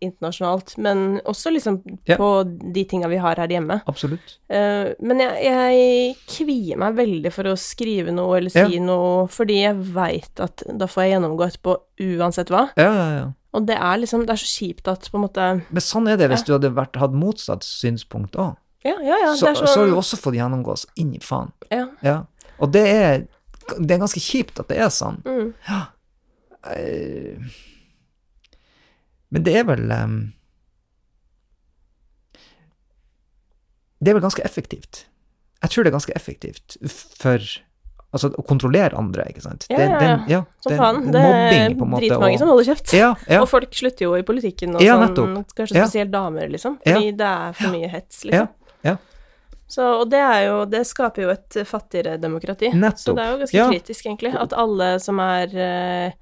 internasjonalt, men også liksom Ja. på de tinga vi har her hjemme. Absolutt. Eh, men jeg, jeg kvier meg veldig for å skrive noe eller si Ja. noe, fordi jeg veit at da får jeg gjennomgå etterpå uansett hva. Ja, ja, ja. Og det er liksom Det er så kjipt at på en måte Men sånn er det hvis du hadde vært, hatt motsatt synspunkt òg. Ja, ja, ja. så, er så har du også fått gjennomgås inn i faen. ja. Ja. Og det er, det er ganske kjipt at det er sånn. Mm. Ja. Men det er vel um, Det er vel ganske effektivt. Jeg tror det er ganske effektivt for Altså å kontrollere andre, ikke sant. Ja, Det- den- ja. som Så faen, det er dritmange som holder kjeft. Ja, ja. Og folk slutter jo i politikken og sånn, kanskje spesielt damer, liksom. Fordi det er for mye hets, ja, liksom. Så, og det jo Det skaper jo et fattigere demokrati. Nettopp. Så det er jo ganske Ja. kritisk, egentlig. At alle som er eh,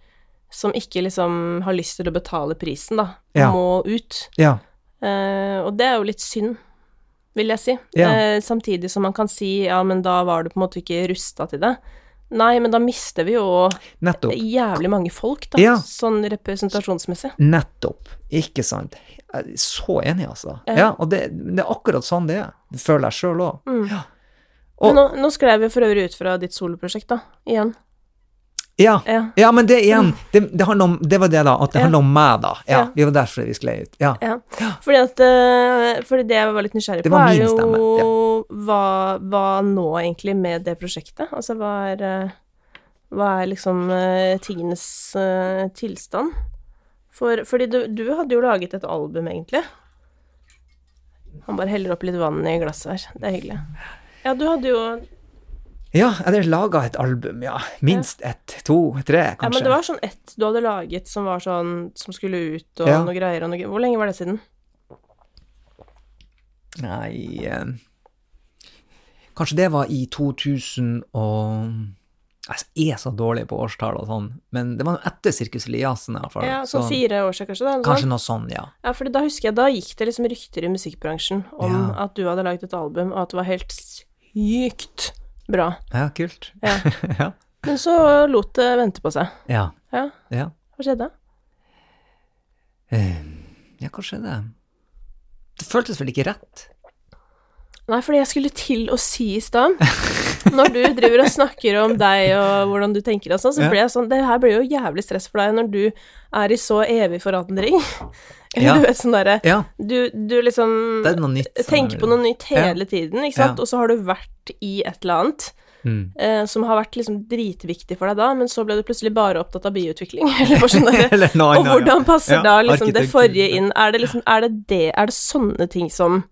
Som ikke liksom har lyst til å betale prisen, da, Ja. må ut. ja. Eh, og det er jo litt synd, vil jeg si. Eh, samtidig som man kan si ja, men da var du på en måte ikke rusta til det. Nei, men da mister vi jo Nettopp. jævlig mange folk, da, Ja. sånn representasjonsmessig. Nettopp. Ikke sant. Jeg er så enig, altså. Ja. Ja, og det, det er akkurat sånn det er. Det føler jeg sjøl òg. Mm. Ja. Og- nå, nå skrev jeg for øvrig ut fra ditt soloprosjekt, da, igjen. Ja. Ja. ja, men det igjen, det, det, handler om, det var det, da. At det Ja. handler om meg, da. Ja. Det var derfor vi skled ut. Ja. Ja. Fordi at eh, Fordi det jeg var litt nysgjerrig Det på, var er jo hva, hva nå egentlig med det prosjektet? Altså hva er eh, Hva er liksom eh, tingenes uh, tilstand? For, fordi du, du hadde jo laget et album, egentlig. Han bare heller opp litt vann i glasset her. Det er hyggelig. Ja, du hadde jo Ja, jeg hadde laga et album, ja. Minst ett, to, tre, Ja, men det var sånn ett du hadde laget som var sånn Som skulle ut, og Ja. noe greier og noe Hvor lenge var det siden? Nei eh, Kanskje det var i 2000 og Jeg er så dårlig på årstall og sånn, men det var etter Sirkus Eliassen. Ja, sånn Så fire år siden, kanskje? Da, Kanskje sånn? noe sånn, ja. Ja, for da husker jeg, da gikk det liksom rykter i musikkbransjen om Ja. at du hadde laget et album, og at det var helt sykt bra. Ja, kult. Ja. ja. Men så lot det vente på seg. Ja. Ja, Ja. hva skjedde? Eh, ja, hva skjedde? Det føltes vel ikke rett? Nei, fordi jeg skulle til å si i stad Når du driver og snakker om deg og hvordan du tenker og sånn, så blir jeg sånn Det her blir jo jævlig stress for deg når du er i så evig forandring. Ja. du vet sånn derre Ja, du, du liksom nytt. tenker er- på noe nytt hele tiden, ikke sant, Ja. og så har du vært i et eller annet. Mm. eh, som har vært liksom dritviktig for deg da, men så ble du plutselig bare opptatt av byutvikling. Eller sånn der, Eller nei, og hvordan passer Ja, da liksom det forrige inn? Er det liksom, er det det, er det sånne ting som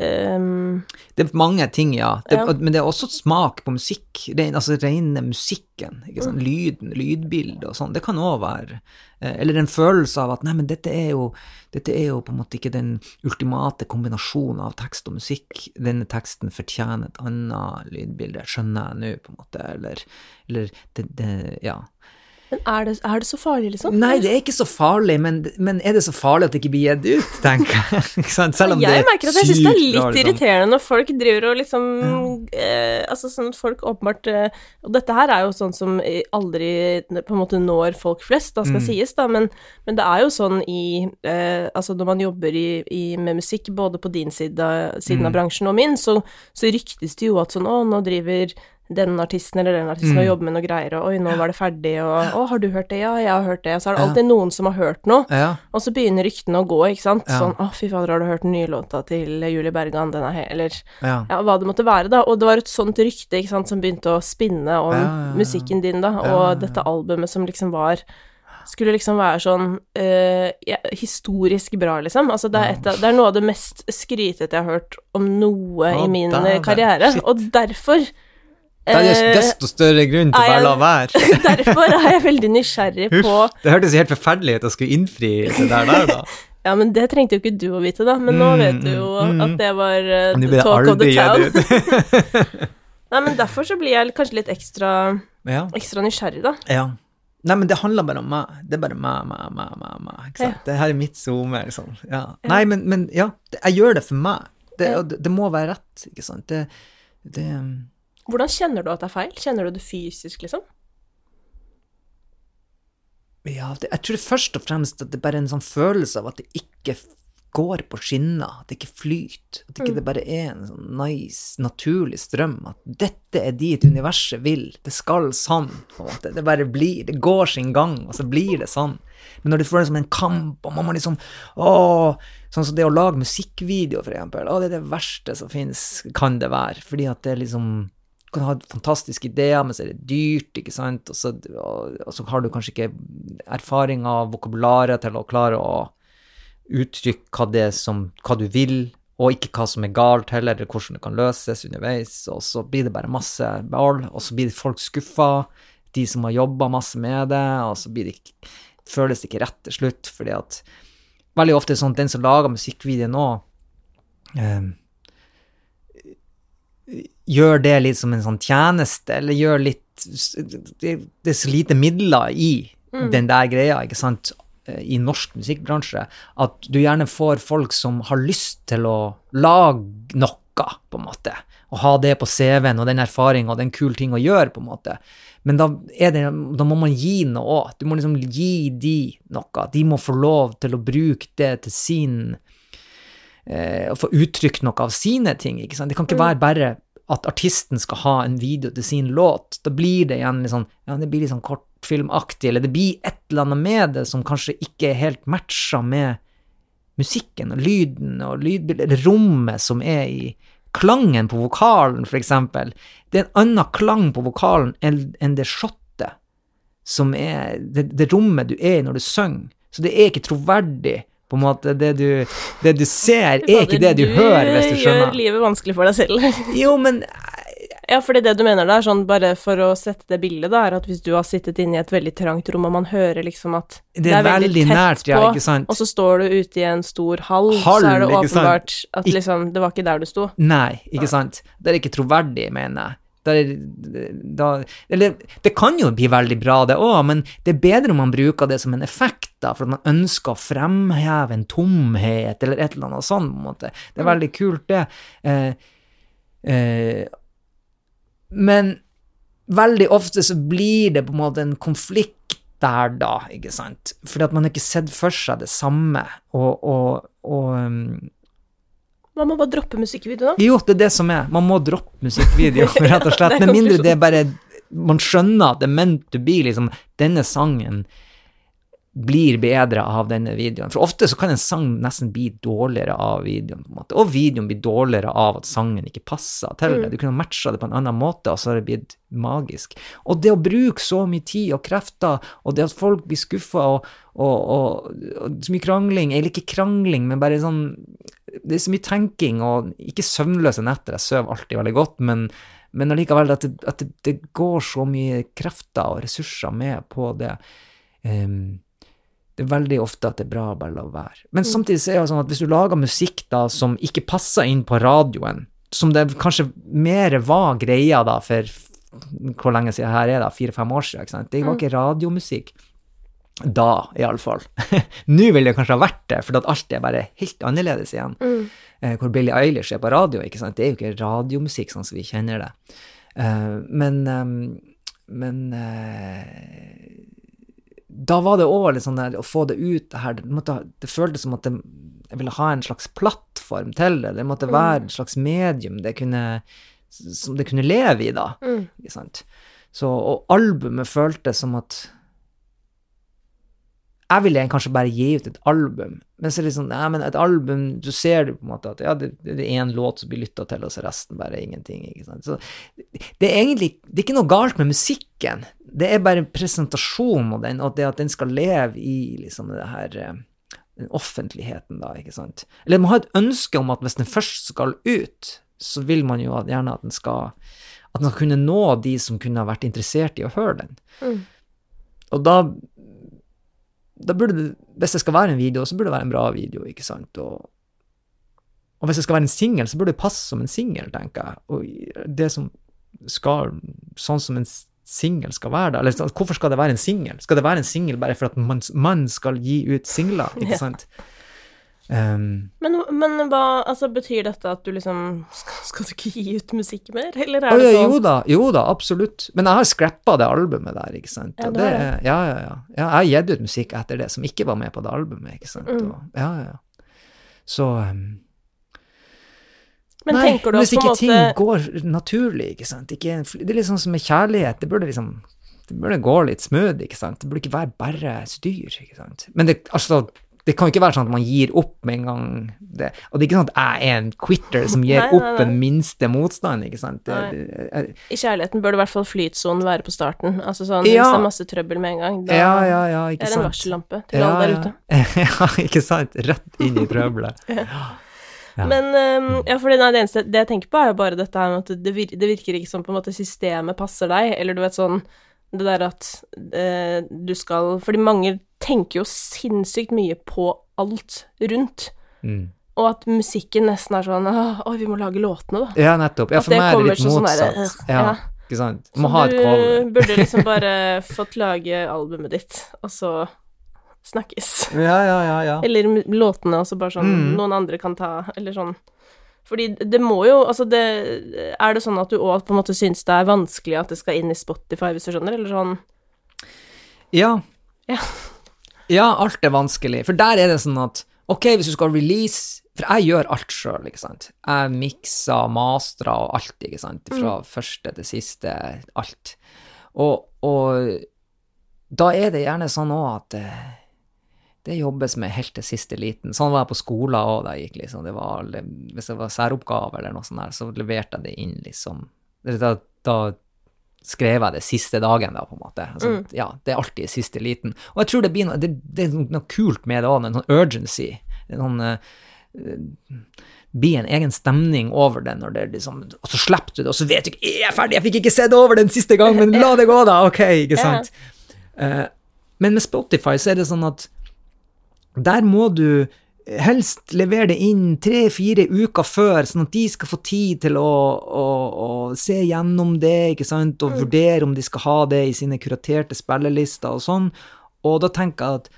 ehm, Det er mange ting, ja. Det, Ja. Men det er også smak på musikk. Ren, altså rene musikken. Ikke sant? Lyden, lydbildet og sånn. Det kan òg være eh, Eller en følelse av at nei, men dette er jo dette er jo på en måte ikke den ultimate kombinasjonen av tekst og musikk. Denne teksten fortjener et annet lydbilde, skjønner jeg nå, på en måte. Eller, eller det, det Ja. Men er det, er det så farlig, liksom? Nei, det er ikke så farlig, men, men er det så farlig at det ikke blir gitt ut, tenker jeg. Selv om det jeg er merker at jeg syns det er litt liksom. irriterende når folk driver og liksom eh, Altså sånn at folk åpenbart eh, Og dette her er jo sånn som aldri på en måte når folk flest, da Mm. skal sies, da, men, men det er jo sånn i eh, Altså når man jobber i, i, med musikk, både på din side, siden Mm. av bransjen og min, så, så ryktes det jo at sånn Å, nå driver den artisten eller den artisten Mm. og jobbe med noe greier, og oi, nå var det ferdig, og å, har du hørt det? Ja, jeg har hørt det. Og Så er det alltid noen som har hørt noe. Ja. Og så begynner ryktene å gå, ikke sant. Ja. Sånn 'Å, fy fader, har du hørt den nye låta til Julie Bergan?' Den er he Eller Ja. ja, hva det måtte være, da. Og det var et sånt rykte, ikke sant, som begynte å spinne om Ja, ja, ja. musikken din, da, og dette albumet som liksom var skulle liksom være sånn eh, ja, historisk bra, liksom. Altså, det er, et det er noe av det mest skrytete jeg har hørt om noe Å, i min karriere. Shit. Og derfor Da er eh, desto større grunn til å bare la være. Derfor er jeg veldig nysgjerrig på Huff, det hørtes helt forferdelig ut å skulle innfri det der, der da. Ja, men det trengte jo ikke du å vite, da. Men nå Mm, vet du jo mm, at det var uh, the blir talk of the town. Nei, men derfor så blir jeg kanskje litt ekstra, ja. ekstra nysgjerrig, da. ja. Nei, men det handler bare om meg. Det er bare meg, meg, meg, meg, meg. Ikke sant? Det her er mitt zoome, liksom. Ja. Nei, men, men ja, det, jeg gjør det for meg. Det, Ja. det, det må være rett, ikke sant. Det, det Hvordan kjenner du at det er feil? Kjenner du det fysisk, liksom? Ja, det, jeg tror først og fremst at det bare er en sånn følelse av at det ikke går på skinner, at det ikke flyter, at det ikke det bare er en sånn nice, naturlig strøm, at dette er dit universet vil, det skal sånn, på en måte, det bare blir, det går sin gang, og så blir det sånn. Men når du føler det som en kamp, og man må liksom, åh, sånn som det å lage musikkvideo, for eksempel, åh, det er det verste som finnes, kan det være, fordi at det er liksom, du kan ha fantastiske ideer, men så er det dyrt, ikke sant, og så, og, og så har du kanskje ikke erfaring av vokabularet til å klare å uttrykke hva det som, hva du vil, og ikke hva som er galt heller, eller hvordan det kan løses underveis, og så blir det bare masse ball, og så blir folk skuffa, de som har jobba masse med det, og så det ikke, føles det ikke rett til slutt, fordi at veldig ofte er det sånn at den som lager musikkvideoen nå, eh, gjør det litt som en sånn tjeneste, eller gjør litt Det, det er så lite midler i den der greia, ikke sant, i norsk musikkbransje, at du gjerne får folk som har lyst til å lage noe, på en måte, og ha det på CV-en og den erfaringa og den kule ting å gjøre, på en måte. Men da, det, da må man gi noe òg. Du må liksom gi de noe. De må få lov til å bruke det til sin Å få uttrykt noe av sine ting. ikke sant? Det kan ikke være bare at artisten skal ha en video til sin låt. Da blir det igjen litt sånn ja, det blir litt sånn kortfilmaktig, eller det blir et eller annet med det som kanskje ikke er helt matcha med musikken og lyden og lydbildet, eller rommet som er i klangen på vokalen, for eksempel. Det er en annen klang på vokalen enn det shottet som er det, det rommet du er i når du synger. Så det er ikke troverdig. På en måte, Det du, det du ser, er ikke det du, hører, hvis du skjønner. Du gjør livet vanskelig for deg selv. Jo, men ja, fordi det du mener da, sånn bare for å sette det bildet, da, er at hvis du har sittet inne i et veldig trangt rom, og man hører liksom at Det er veldig tett nært, ja, sant? og så står du ute i en stor hall, Hall, så er det sant? åpenbart at liksom Det var ikke der du sto. Nei, ikke sant? Det er ikke troverdig, mener jeg. Da er, da, eller, det kan jo bli veldig bra, det òg, men det er bedre om man bruker det som en effekt, da, for at man ønsker å fremheve en tomhet, eller et eller annet sånt, på en måte. Det er veldig kult, det. Eh, eh, men veldig ofte så blir det på en måte en konflikt der, da, ikke sant? Fordi at man har ikke sett for seg det samme, og, og, og um, Man må bare droppe musikkvideo, da. jo, det er det som er. Man må droppe musikkvideo, rett og slett. Med mindre det er bare Man skjønner at det er meant to be, liksom. Denne sangen blir bedre av denne videoen. For ofte så kan en sang nesten bli dårligere av videoen, på en måte. Og videoen blir dårligere av at sangen ikke passer til det. Du kunne matcha det på en annen måte, og så har det blitt magisk. Og det å bruke så mye tid og krefter, og det at folk blir skuffa, og, og, og, og så mye krangling, eller ikke krangling, men bare sånn det er så mye tenking og ikke søvnløse netter. Jeg sover alltid veldig godt, men, men allikevel at, det, at det, det går så mye krefter og ressurser med på det. Ehm, det er veldig ofte at det er bra å bare la være. Men samtidig så er det sånn at hvis du lager musikk da som ikke passer inn på radioen, som det kanskje mer var greia da for hvor lenge siden her er det, fire-fem år siden, ikke sant? det var ikke radiomusikk. Da, iallfall. Nå ville det kanskje ha vært det, for at alt er bare helt annerledes igjen. Eh, hvor Billie Eilish er på radio, ikke sant. Det er jo ikke radiomusikk sånn som vi kjenner det. Eh, men ehm, men eh, da var det òg litt sånn der å få det ut det her Det, det føltes som at det, jeg ville ha en slags plattform til det. Det måtte være et slags medium det kunne, som det kunne leve i, da. Ikke sant. Så, og albumet føltes som at jeg ville kanskje bare gi ut et album, men så er det sånn, nei, men et album, du ser det på en måte at ja, det, det er én låt som blir lytta til, og så resten bare ingenting, ikke sant. Så det er egentlig det er ikke noe galt med musikken, det er bare presentasjonen av den, og det at den skal leve i liksom det her eh, den offentligheten, da, ikke sant. Eller man har et ønske om at hvis den først skal ut, så vil man jo gjerne at den skal at den skal kunne nå de som kunne ha vært interessert i å høre den. Og da da burde det, Hvis det skal være en video, så burde det være en bra video, ikke sant? Og, og hvis det skal være en singel, så burde det passe som en singel, tenker jeg. Og det som skal Sånn som en singel skal være, da. Eller sånn, hvorfor skal det være en singel? Skal det være en singel bare for at man, man skal gi ut singler, ikke Ja. Um, Men, men hva altså, betyr dette at du liksom skal, skal du ikke gi ut musikk mer, eller er det ja, sånn jo da, jo da, absolutt. Men jeg har scrappa det albumet der, ikke sant. Ja, Og det, ja, ja, ja. ja. Jeg har gitt ut musikk etter det som ikke var med på det albumet, ikke sant. Mm. Og, ja, ja, ja. Så um, Men Nei, du hvis ikke en ting måte går naturlig, ikke sant. Ikke, det er litt sånn som med kjærlighet, det burde liksom det burde gå litt smooth, ikke sant. Det burde ikke være bare styr, ikke sant. Men det, altså, det Det kan jo ikke være sånn at man gir opp med en gang. Det. Og det er ikke sånn at jeg er en quitter som gir Nei, nei, opp nei. en minste motstand, ikke sant. Det, det, jeg- I kjærligheten bør det i hvert fall flytsonen være på starten. Altså sånn, Ja. Hvis det er masse trøbbel med en gang, da ja, ja, ja, ikke det er en sant. varsellampe til alle der ute. Ja, ikke sant. Rett inn i trøbbelet. Ja. Men um, ja, for det, nei, det eneste det jeg tenker på, er jo bare dette her med at det, det virker ikke som på en måte systemet passer deg, eller du vet sånn Det der at eh, du skal Fordi mange tenker jo sinnssykt mye på alt rundt, Mm. og at musikken nesten er sånn Å, vi må lage låtene, da. Ja, nettopp. Ja, for meg er det litt motsatt. sånn motsatt. ja, ja. ikke sant. Du Så må ha et du burde liksom bare fått lage albumet ditt, og så snakkes. Ja, ja, ja, ja. Eller låtene, og så bare sånn Mm. noen andre kan ta, eller sånn. Fordi det må jo Altså, det Er det sånn at du òg på en måte syns det er vanskelig at det skal inn i Spotify, hvis du skjønner, eller sånn Ja. Ja. Ja, alt er vanskelig. For der er det sånn at ok, hvis du skal release For jeg gjør alt sjøl, ikke sant. Jeg mikser, mastrer og alt, ikke sant. Fra første til siste, alt. Og, og da er det gjerne sånn òg at det, jobbes med helt til siste liten. Sånn var jeg på skolen òg da jeg gikk, liksom. Det var, hvis det var særoppgave eller noe sånt der, så leverte jeg det inn, liksom. Da, da skrev jeg det siste dagen, da, på en måte. Altså, Ja, det er alltid siste liten. Og jeg tror det blir noe, det, det er noe kult med det òg, en sånn urgency. Noen, eh, blir en egen stemning over det når det liksom Og så slipper du det, og så vet du ikke 'Jeg Er ferdig? Jeg fikk ikke sett over den siste gang, men la det gå, da! Ok, ikke sant? sant? Uh, men med Spotify så er det sånn at der må du helst levere det inn tre-fire uker før, sånn at de skal få tid til å, å, å se gjennom det, ikke sant, og vurdere om de skal ha det i sine kuraterte spillelister og sånn. Og da tenker jeg at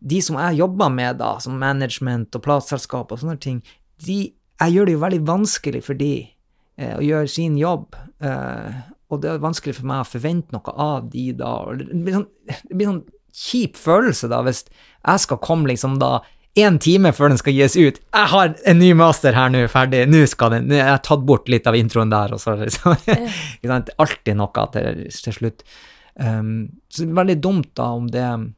de som jeg jobber med, da, som management og plateselskap og sånne ting, de, jeg gjør det jo veldig vanskelig for de eh, å gjøre sin jobb. Eh, og det er vanskelig for meg å forvente noe av de da. Det blir sånn, det blir sånn kjip følelse da, hvis jeg skal komme liksom da en time før den skal gis ut. Jeg har en ny master her nå, ferdig. Nå skal den Jeg har tatt bort litt av introen der, og så liksom ja. Alltid noe til, til slutt. Um, så det er veldig dumt da om det uh,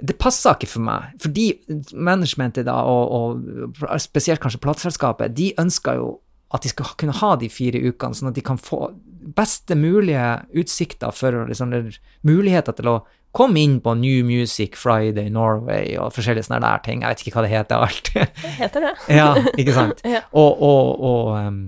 det passer ikke for meg, fordi managementet da, og, og spesielt kanskje plateselskapet, de ønsker jo at de skal kunne ha de fire ukene, sånn at de kan få beste mulige utsikter for liksom, eller muligheter til å komme inn på New Music Friday Norway og forskjellige sånne der ting. Jeg vet ikke hva det heter alt. Det heter det. ja, ikke sant? Ja. Og, og, og um,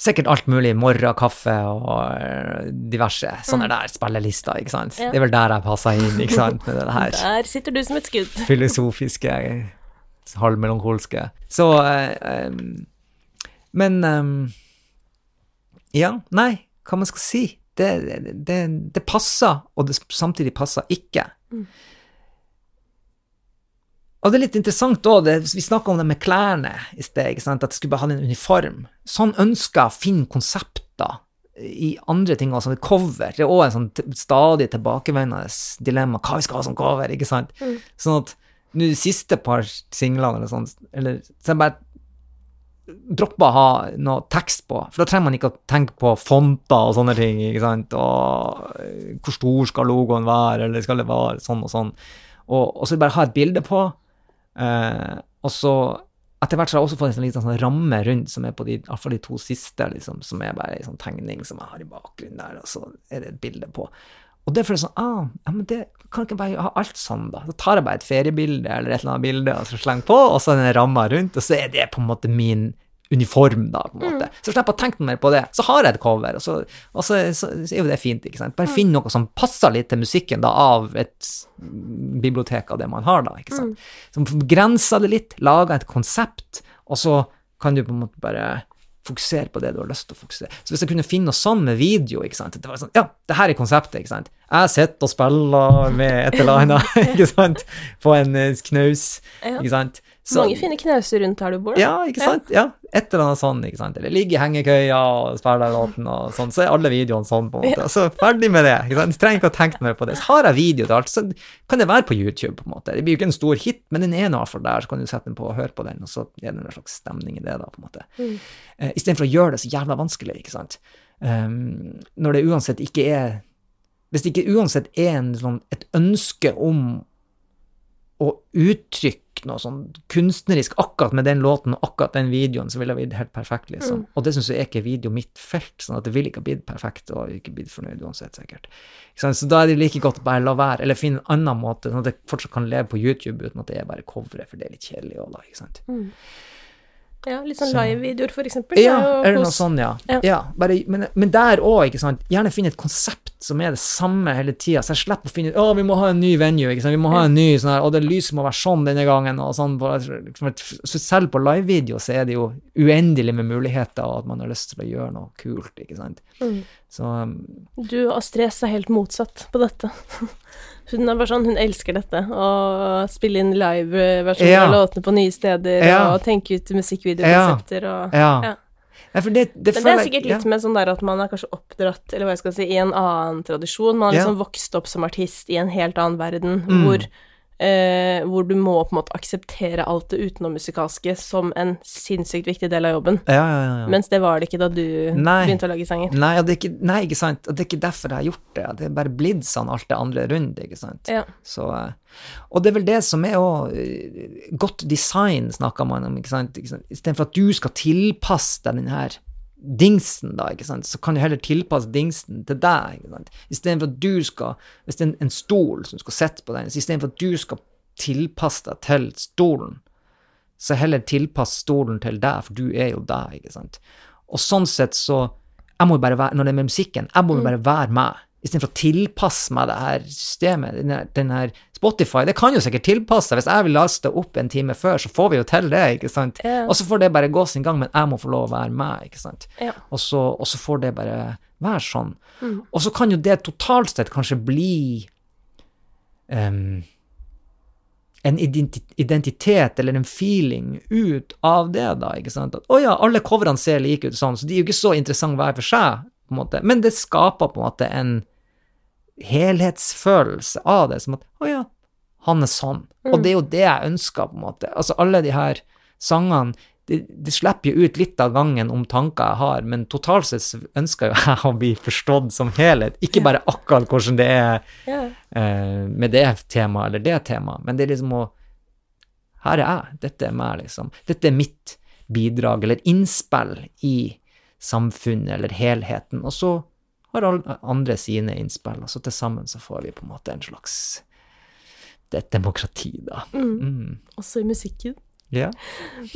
sikkert alt mulig, morgenkaffe og eh, diverse sånne der spillelister, ikke sant? Mm. Ja. Det er vel der jeg passer inn, ikke sant? Med det her Der sitter du som et skudd. filosofiske, halvmelankolske. Så um, Men um, Ja, nei, hva man skal si. Det, det, det passer, og det samtidig passer ikke. Og det er litt interessant òg, vi snakka om det med klærne i sted, at jeg skulle ha en uniform. Sånn ønsker å finne konsepter i andre ting også, som cover. Det er òg en sånn stadig tilbakevendende dilemma, hva vi skal ha som cover, ikke sant? Sånn at nå de siste par singlene eller sånn, eller så jeg bare droppa å ha noe tekst på, for da trenger man ikke å tenke på fonter og sånne ting, ikke sant, og hvor stor skal logoen være, eller skal det være sånn og sånn, og, og så bare ha et bilde på, eh, og så etter hvert så har jeg også fått en sånn liten sånn ramme rundt, som er på de, de to siste, liksom, som er bare en sånn tegning som jeg har i bakgrunnen der, og så er det et bilde på. Og det føles sånn, ah, ja, men det kan ikke bare ha alt sånn, da. Så tar jeg bare et feriebilde eller et eller annet bilde og så slenger på, og så er den ramma rundt, og så er det på en måte min uniform, da, på en måte. Så slipper jeg å tenke mer på det. Så har jeg et cover, og så, og så, så, så er jo det fint, ikke sant. Bare finn noe som passer litt til musikken, da, av et bibliotek av det man har, da, ikke sant. Så grenser det litt, lager et konsept, og så kan du på en måte bare fokusere på det du har lyst til å fokusere. Så hvis jeg kunne finne noe sånn med video, ikke sant, det var sånn, ja, det her er konseptet, ikke sant. Jeg sitter og spiller med et eller annet, ikke sant, på en eh, knaus, ikke sant. Så- Mange fine knauser rundt her du bor. da. ja, ikke sant? Ja, et eller annet sånn, ikke sant? Eller ligge i hengekøya og spille låten og sånn, så er alle videoene sånn, på en måte. Så ferdig med det, ikke sant? Jeg trenger ikke å tenke mer på det. Så har jeg video til alt, så kan det være på YouTube, på en måte. Det blir jo ikke en stor hit, men den er nå iallfall der, så kan du sette den på og høre på den, og så er det en slags stemning i det, da, på en måte. Eh, Istedenfor å gjøre det så jævla vanskelig, ikke sant? Um, når det uansett ikke er Hvis det ikke uansett er en, sånn, et ønske om å uttrykke noe sånn kunstnerisk akkurat med den låten og akkurat den videoen, så ville det blitt helt perfekt, liksom. Og det syns jeg er ikke video mitt felt, sånn at det ville ikke ha blitt perfekt og ikke blitt fornøyd uansett, sikkert. Så da er det like godt å bare la være, eller finne en annen måte, sånn at jeg fortsatt kan leve på YouTube uten at det er bare coveret, for det er litt kjedelig òg, da, ikke sant. Ja, litt sånn live-videoer, for eksempel. Ja, er det eller noe sånt, ja. Ja. ja bare, men, men der òg, ikke sant. Gjerne finne et konsept som er det samme hele tida, så jeg slipper å finne ut å, vi må ha en ny venue. Vi må ha en ny sånn her, og det lyset må være sånn denne gangen, og sånn. Liksom, så selv på livevideo så er det jo uendelig med muligheter, og at man har lyst til å gjøre noe kult, ikke sant. Mm. Så um, Du og Stress er helt motsatt på dette. Hun er bare sånn, hun elsker dette, å spille inn live-versjoner Ja. av låtene på nye steder, Ja. og tenke ut musikkvideokonsepter og ja. Ja. For det, det Men det er sikkert litt ja. med sånn der at man er kanskje oppdratt, eller hva jeg skal si, i en annen tradisjon. Man har liksom vokst opp som artist i en helt annen verden, Mm. hvor, eh, hvor du må på en måte akseptere alt det utenommusikalske som en sinnssykt viktig del av jobben. Ja, ja, ja, ja. Mens det var det ikke da du Nei. begynte å lage sanger. Nei, er ikke, nei, ikke sant. Det er ikke derfor jeg har gjort det. Det er bare blitt sånn alt det andre rundt, ikke sant. Ja. Så, eh, og det er vel det som er òg Godt design snakker man om. Ikke sant? Istedenfor at du skal tilpasse deg den her dingsen, da, ikke sant, så kan du heller tilpasse dingsen til deg, ikke sant. Istedenfor at du skal Hvis det er en, en stol som skal sitte på den, så istedenfor at du skal tilpasse deg til stolen, så heller tilpass stolen til deg, for du er jo deg, ikke sant. Og sånn sett så Jeg må bare være, når det er med musikken, jeg må jo bare være meg, istedenfor å tilpasse meg det her systemet, den her, den her Spotify. Det kan jo sikkert tilpasse seg. Hvis jeg vil laste opp en time før, så får vi jo til det, ikke sant. Ja. Og så får det bare gå sin gang, men jeg må få lov å være med. ikke sant. Ja. Og, så, og så får det bare være sånn. Og så kan jo det totalt sett kanskje bli um, en identitet eller en feeling ut av det, da, ikke sant. At å ja, alle coverne ser like ut sånn, så de er jo ikke så interessante hver for seg, på en måte. Men det skaper på en måte en helhetsfølelse av det, som at å ja, han er sånn. Og det er jo det jeg ønsker, på en måte. Altså, alle de her sangene det, det slipper jo ut litt av gangen om tanker jeg har, men totalt sett ønsker jo jeg å bli forstått som helhet. Ikke bare akkurat hvordan det er yeah. uh, med det temaet eller det temaet, men det er liksom å Her er jeg, dette er meg, liksom. Dette er mitt bidrag eller innspill i samfunnet eller helheten, og så har alle andre sine innspill, og så til sammen så får vi på en måte en slags Det er et demokrati, da. Mm. Også i musikken. Ja.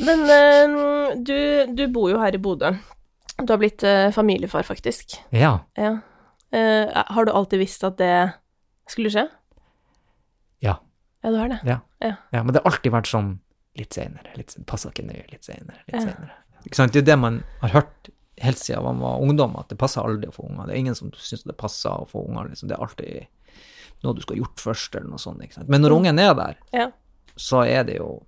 Men uh, du, du bor jo her i Bodø. Du har blitt uh, familiefar, faktisk. ja. Ja. Uh, har du alltid visst at det skulle skje? Ja. Ja, du har det. Ja. Ja. ja. Men det har alltid vært sånn litt seinere, litt passer ikke nøye, litt seinere, litt Ja. senere. Ikke sant? Det er det man har hørt helt siden man var ungdom, at det passer aldri å få unger. Det er ingen som syns det passer å få unger, liksom. Det er alltid noe du skal ha gjort først, eller noe sånt. Men når ungen er der, Ja. så er det jo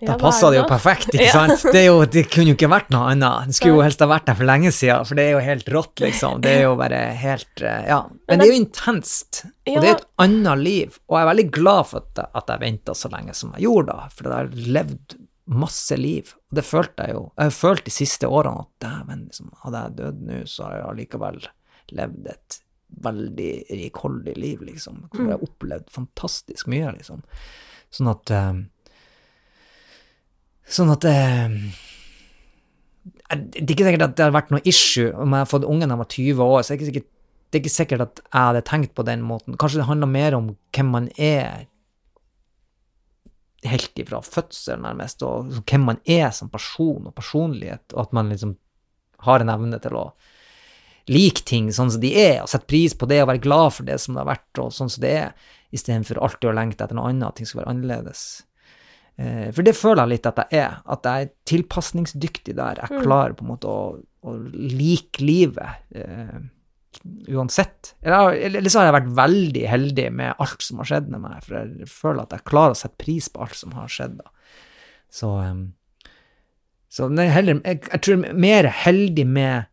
Da passer er det jo perfekt, ikke sant? Det, jo, det kunne jo ikke vært noe annet. Det skulle jo helst ha vært der for lenge siden, for det er jo helt rått, liksom. Det er jo bare helt eh, Ja. Men det er jo intenst, og det er et annet liv. Og jeg er veldig glad for at, jeg- jeg venta så lenge som jeg gjorde da, for jeg har levd masse liv. Og det følte jeg jo. Jeg har følt de siste årene at dæven, liksom, hadde jeg dødd nå, så har jeg allikevel levd et veldig rikholdig liv, liksom. Hvor jeg har opplevd fantastisk mye, liksom. Sånn at eh, Sånn at eh, Det er ikke sikkert at det har vært noe issue om jeg har fått ungen da jeg var 20 år, så det er ikke sikkert, det er ikke sikkert at jeg hadde tenkt på den måten. Kanskje det handler mer om hvem man er helt ifra fødsel, nærmest, og hvem man er som person og personlighet, og at man liksom har en evne til å like ting sånn som de er, og sette pris på det og være glad for det som det har vært, og sånn som det er, istedenfor alltid å lengte etter noe annet, at ting skal være annerledes. Eh, For det føler jeg litt at jeg er, at jeg er tilpasningsdyktig der. Jeg klarer på en måte å, å like livet eh, uansett. Eller, eller så har jeg vært veldig heldig med alt som har skjedd med meg, for jeg føler at jeg klarer å sette pris på alt som har skjedd. da. Så, eh, så heller, jeg, jeg tror jeg er mer heldig med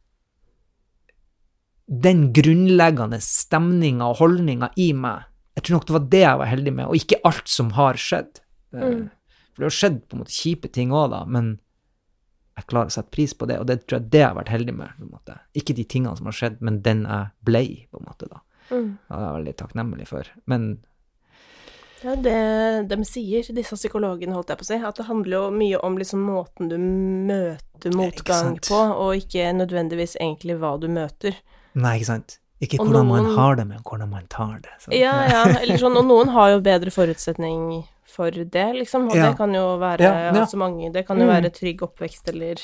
den grunnleggende stemninga og holdninga i meg. Jeg tror nok det var det jeg var heldig med, og ikke alt som har skjedd. Mm. For det har skjedd på en måte kjipe ting òg, da, men jeg klarer å sette pris på det, og det tror jeg det jeg har vært heldig med. på en måte. Ikke de tingene som har skjedd, men den jeg ble, på en måte. da. Mm. Det er jeg veldig takknemlig for. Men Ja, det de sier, disse psykologene, holdt jeg på å si, at det handler jo mye om liksom måten du møter motgang på, og ikke nødvendigvis egentlig hva du møter. Nei, ikke sant? Ikke hvordan hvordan man har det, men hvordan man tar det. Så. Ja, ja, eller sånn, og noen har jo bedre forutsetning for det, liksom, og Ja. det kan jo være Ja, ja. altså mange, det kan jo Mm. være trygg oppvekst, eller,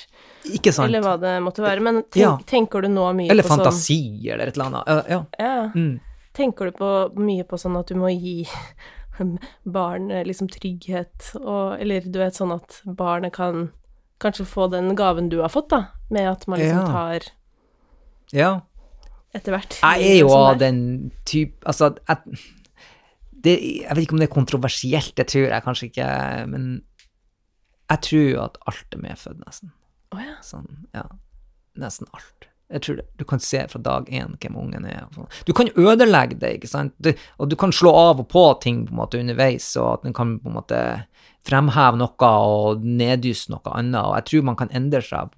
Ikke sant? eller hva det måtte være, men tenk, tenker du nå mye Eller på sånn fantasi, eller et eller annet. Ja, ja. Mm. Tenker du på mye på sånn at du må gi barn eh, liksom trygghet, og Eller du vet sånn at barnet kan kanskje få den gaven du har fått, da, med at man liksom tar ja. etter hvert. Jeg er jo av den type Altså, jeg, det, jeg vet ikke om det er kontroversielt, det tror jeg kanskje ikke, men jeg tror jo at alt er medfødt, nesten. Å ja. Sånn, ja. Nesten alt. Jeg tror det. Du kan se fra dag én hvem ungen er. sånn. Du kan ødelegge det, ikke sant, du, og du kan slå av og på ting på en måte underveis, og at den kan på en måte fremheve noe og neddysse noe annet, og jeg tror man kan endre seg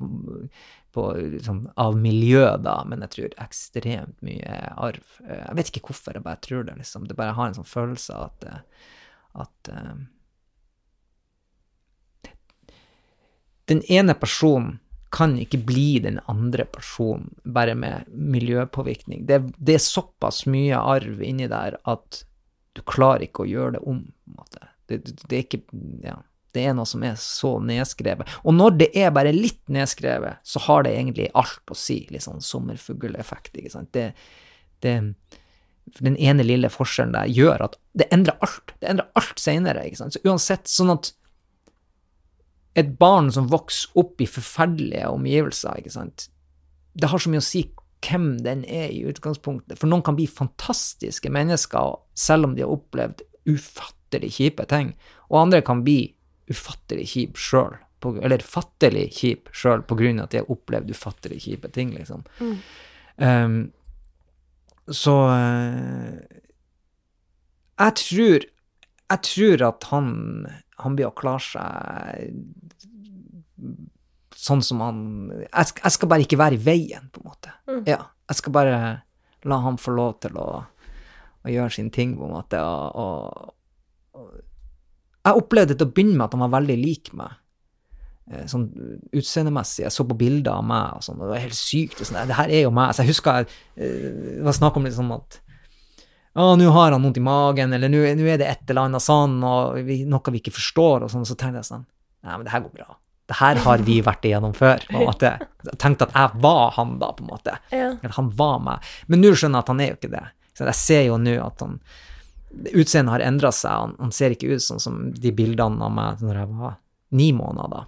på, liksom, av miljø, da, men jeg tror ekstremt mye arv. Eh, Jeg vet ikke hvorfor, jeg bare tror det, liksom. Det bare har en sånn følelse av at, eh, at eh, den ene personen kan ikke bli den andre personen bare med miljøpåvirkning. Det, det er såpass mye arv inni der at du klarer ikke å gjøre det om, på en måte. Det, det, det er ikke Ja. Det er noe som er så nedskrevet. Og når det er bare litt nedskrevet, så har det egentlig alt å si. Litt sånn sommerfugleffekt, ikke sant. Det, det, den ene lille forskjellen der gjør at det endrer alt. Det endrer alt seinere, ikke sant. Så uansett, sånn at et barn som vokser opp i forferdelige omgivelser, ikke sant, det har så mye å si hvem den er i utgangspunktet. For noen kan bli fantastiske mennesker selv om de har opplevd ufattelig kjipe ting, og andre kan bli ufattelig kjip sjøl, eller fattelig kjip sjøl på grunn av at jeg har opplevd ufattelig kjipe ting, liksom. Um, så uh, jeg tror Jeg tror at han, han blir å klare seg sånn som han jeg, skal, jeg skal bare ikke være i veien, på en måte. Ja. Jeg skal bare la han få lov til å, å gjøre sin ting, på en måte. Og, og Jeg opplevde til å begynne med at han var veldig lik meg. eh, Sånn utseendemessig. Jeg så på bilder av meg, og sånn, og det var helt sykt. og Sånn, det her er jo meg. Så jeg husker eh, det var snakk om litt sånn at å, nå har han vondt i magen, eller nå er det et eller annet sånn, og vi, noe vi ikke forstår, og sånn, så tenkte jeg sånn Nei, men det her går bra. Det her har vi vært igjennom før, på en måte. Jeg tenkte at jeg var han da, på en måte. Ja. Eller han var meg. Men nå skjønner jeg at han er jo ikke det. Så jeg ser jo nå at han Utseendet har endra seg. Han, han ser ikke ut sånn som de bildene av meg når jeg var ni måneder.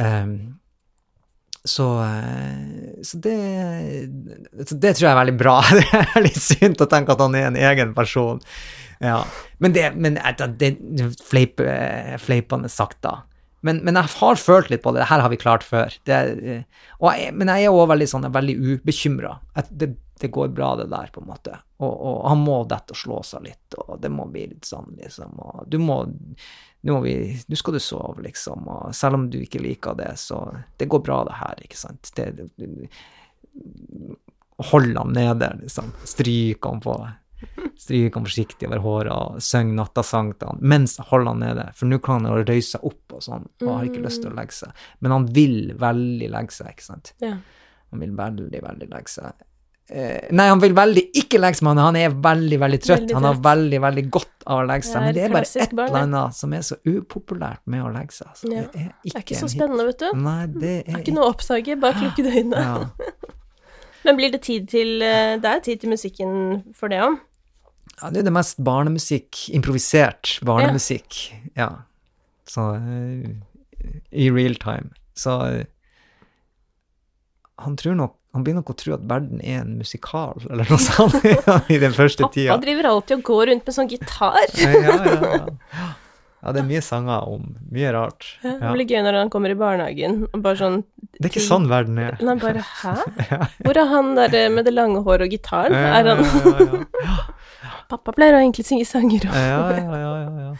Ehm, så, eh, så det, det tror jeg er veldig bra. Det er litt synd å tenke at han er en egen person. Ja. Men det, men det, fleip, eh, fleipende sagt, da. Men, men jeg har følt litt på det. Det her har vi klart før. Det, eh, og jeg, men jeg er òg veldig sånn, er veldig ubekymra. Det, det går bra, det der, på en måte. Og, og han må dette og slå seg litt, og det må bli litt sånn, liksom. Og du må nå, må vi, nå skal du sove, liksom. Og selv om du ikke liker det, så Det går bra, det her, ikke sant. Det, det, Hold ham nede, liksom. Stryk ham på Stryk ham forsiktig over håret og syng nattasang til han mens hold han nede. For nå kan han jo røyse seg opp og sånn, og har ikke lyst til å legge seg. Men han vil veldig legge seg, ikke sant. Ja. Han vil veldig, veldig legge seg. Eh, nei, han vil veldig ikke legge seg, men han er veldig, veldig trøtt. Veldig han har veldig, veldig godt av å legge seg. Men det er bare et eller annet som er så upopulært med å legge seg. Altså. Ja. Det er Det er ikke så en hit. spennende, vet du. Nei, det er, Det er ikke noe å oppdage, bare lukkede øyne. Ja. Men blir det tid til eh, Det er tid til musikken for det òg? ja, det er det mest barnemusikk, improvisert barnemusikk. Ja. Så eh, I real time. Så han tror nok han begynner nok å tro at verden er en musikal, eller noe sånt, i den første Pappa tida. driver alltid og går rundt med sånn gitar. Ja, ja, ja. ja, det er mye sanger om mye rart. Det blir gøy når han kommer i barnehagen og bare sånn Det er ikke sånn verden er. Nei, bare Hæ? Hvor er han der med det lange håret og gitaren? Ja, Er han ja, ja, Pappa pleier å egentlig synge sanger òg. ja, ja, ja, ja, ja.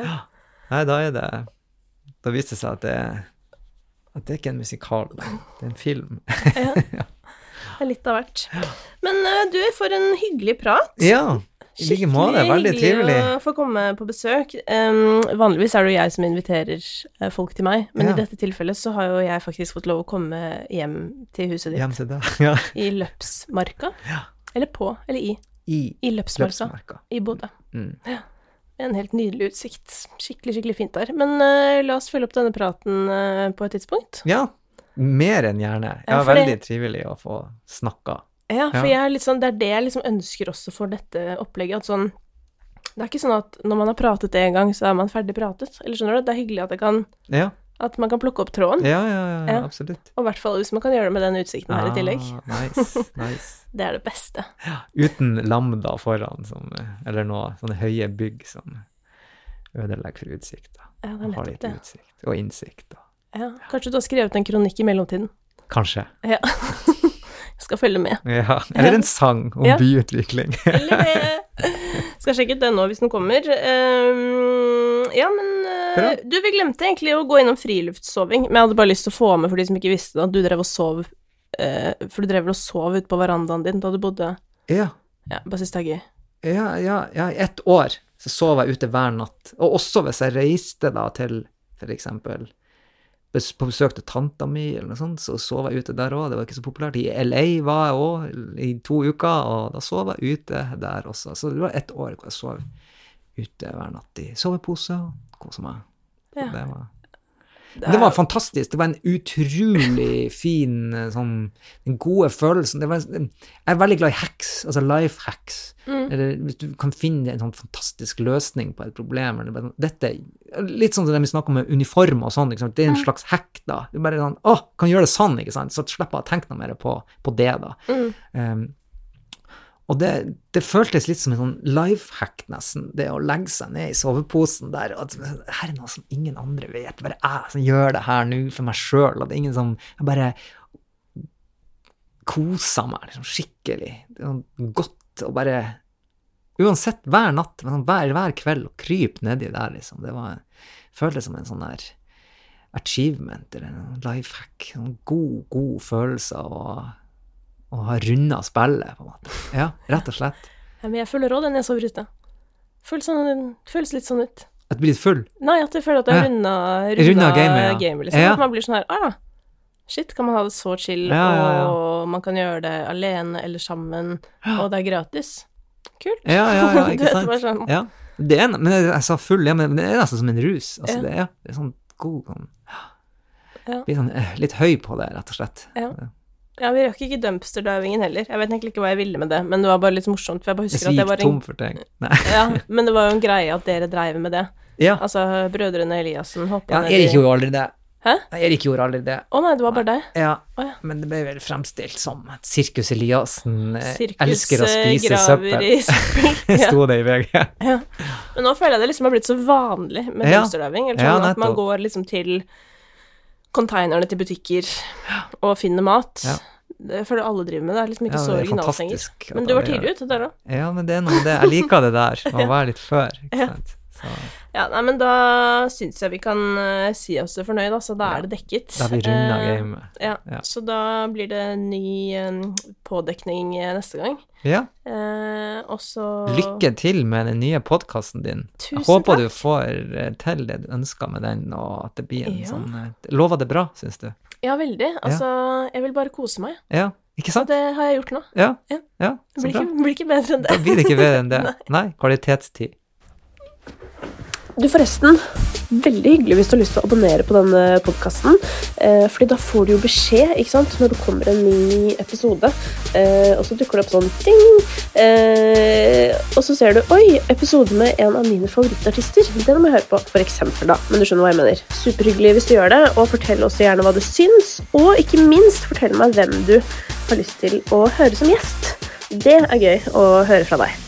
Ja. Nei, da er det Da viste det seg at det, at det er ikke en musikal, det er en film. Det er litt av hvert. Men eh, du, for en hyggelig prat. Ja, I like måte. Veldig trivelig. å få komme på besøk. Um, vanligvis er det jo jeg som inviterer eh, folk til meg, men Ja. i dette tilfellet så har jo jeg faktisk fått lov å komme hjem til huset ditt Hjem til deg. Ja. i Løpsmarka. Ja. Eller på, eller i. I I Løpsmarka Løpsmarka. i Bodø. Mm. En helt nydelig utsikt. Skikkelig, skikkelig fint der. Men uh, la oss følge opp denne praten uh, på et tidspunkt. Ja, mer enn gjerne. Ja, Ja, veldig det- trivelig å få snakka. Ja, for Ja. sånn, det er det jeg liksom ønsker også for dette opplegget. At sånn Det er ikke sånn at når man har pratet en gang, så er man ferdig pratet. Eller skjønner du? Det er hyggelig at, det kan, Ja, at man kan plukke opp tråden. ja, ja, ja, Ja. absolutt. Og i hvert fall hvis man kan gjøre det med den utsikten her i tillegg. Ah, nice, nice. Det er det beste. Uten lambda foran, som, eller noe sånne høye bygg som ødelegger for utsikta. Ja, det er Har nettopp det. utsikt. Og innsikt. Og. Ja, kanskje du har skrevet en kronikk i mellomtiden. Kanskje. Ja. Jeg skal følge med. Ja. Eller en sang om Ja. byutvikling. Eller det. Skal sjekke ut den nå hvis den kommer. Ehm, ja, men eh, Bra. Du, vi glemte egentlig å gå innom friluftssoving, men jeg hadde bare lyst til å få med for de som ikke visste det, at du drev og sov eh, For du drev vel og sov ute på verandaen din da du bodde Ja. Ja, bare synes det er gøy. Ja, ja, ja, i ett år så sov jeg ute hver natt. Og også hvis jeg reiste da til for eksempel på besøk til tanta mi eller noe sånt, så sov jeg ute der òg. Det var ikke så populært. I LA var jeg òg i to uker, og da sov jeg ute der også. Så det var ett år hvor jeg sov ute hver natt i sovepose og kosa meg. Ja. Det var det var fantastisk. Det var en utrolig fin eh, sånn Den gode følelsen. Det var, jeg er veldig glad i hacks, altså life hacks. Mm. Eller hvis du kan finne en sånn fantastisk løsning på et problem. Eller bare, dette, litt sånn som det vi snakker om med uniform og sånn. Det er en slags hack, da. Er bare sånn Å, kan gjøre det sånn, ikke sant? Så slipper jeg å tenke noe mer på, på det, da. Mm. Um, og det, det føltes litt som en sånn life hack, nesten. Det å legge seg ned i soveposen der. og at Her er noe som ingen andre vet. Bare jeg som gjør det her nå for meg sjøl. At ingen som Jeg bare koser meg liksom, skikkelig. Det er godt å bare Uansett, hver natt, men sånn hver, hver kveld, å krype nedi der, liksom. Det var, føltes som en sånn der achievement eller en life hack. En god, god følelse av å, å ha runda spillet, på en måte. Ja, rett og slett. Ja, men jeg føler òg når jeg sover ute. Føles, sånn, føles litt sånn ut. At du blir litt full. Nei, at jeg føler at jeg Ja. runda, Runda runda gamet, ja. Game, liksom. Ja. At man blir sånn her ah, Shit, kan man ha det så chill, og man kan gjøre det alene eller sammen, og det er gratis. Kult. Ja, ja, ja, ikke sant? vet, sånn. Ja. Det er, men jeg, jeg sa full, ja, men det er nesten som en rus. Altså, Ja. det, er, det er sånn god sånn Ja. Blir sånn eh, litt høy på det, rett og slett. Ja. Ja, vi rakk ikke dumpsterdivingen heller. Jeg vet egentlig ikke hva jeg ville med det, men det var bare litt morsomt, for jeg bare husker jeg at det var en tom for ting. Nei. Ja, men det var jo en greie at dere dreiv med det. Ja. Altså, brødrene Eliassen hoppa ja, ned i Erik gjorde aldri det. Hæ? Nei, Erik gjorde aldri det. Å nei, det var bare deg. Ja, ja. men det ble vel fremstilt som at Sirkus Eliassen eh, Sirkus elsker å eh, spise søppel. Sto det i VG. Ja. Men nå føler jeg det liksom har blitt så vanlig med dumpsterdiving. Eller sånn at man går liksom til containerne til butikker og finner mat. Ja. Det føler alle driver med. Det er liksom ikke Ja, så originalt lenger. Men du var tidlig ute der òg. Ja, men det er noe med det. Jeg liker det der, å være litt før, ikke sant. Så Ja, nei, men da syns jeg vi kan uh, si oss fornøyd, altså. Da Ja. er det dekket. da vi runda Eh, gamet. Ja, Ja. så da blir det ny eh, pådekning neste gang. Ja. Og så Lykke til med den nye podkasten din. Tusen jeg håper takk. du får til det du ønsker med den, og at det blir en Ja. sånn Lover det bra, syns du? Ja, veldig. Altså, jeg vil bare kose meg. Ja, ikke Og sant? det har jeg gjort nå. Ja, Ja. ja Det blir ikke, blir ikke bedre enn det. Da blir det ikke bedre enn det. Nei, kvalitetstid. Du, forresten, veldig hyggelig hvis du har lyst til å abonnere på denne podkasten. Eh, fordi da får du jo beskjed ikke sant, når det kommer en ny episode. Eh, og så dukker det opp sånn ding! Eh, og så ser du Oi, episode med en av mine favorittartister. Den må jeg høre på, for eksempel, da. Men du skjønner hva jeg mener. Superhyggelig hvis du gjør det. Og fortell også gjerne hva du syns. Og ikke minst, fortell meg hvem du har lyst til å høre som gjest. Det er gøy å høre fra deg.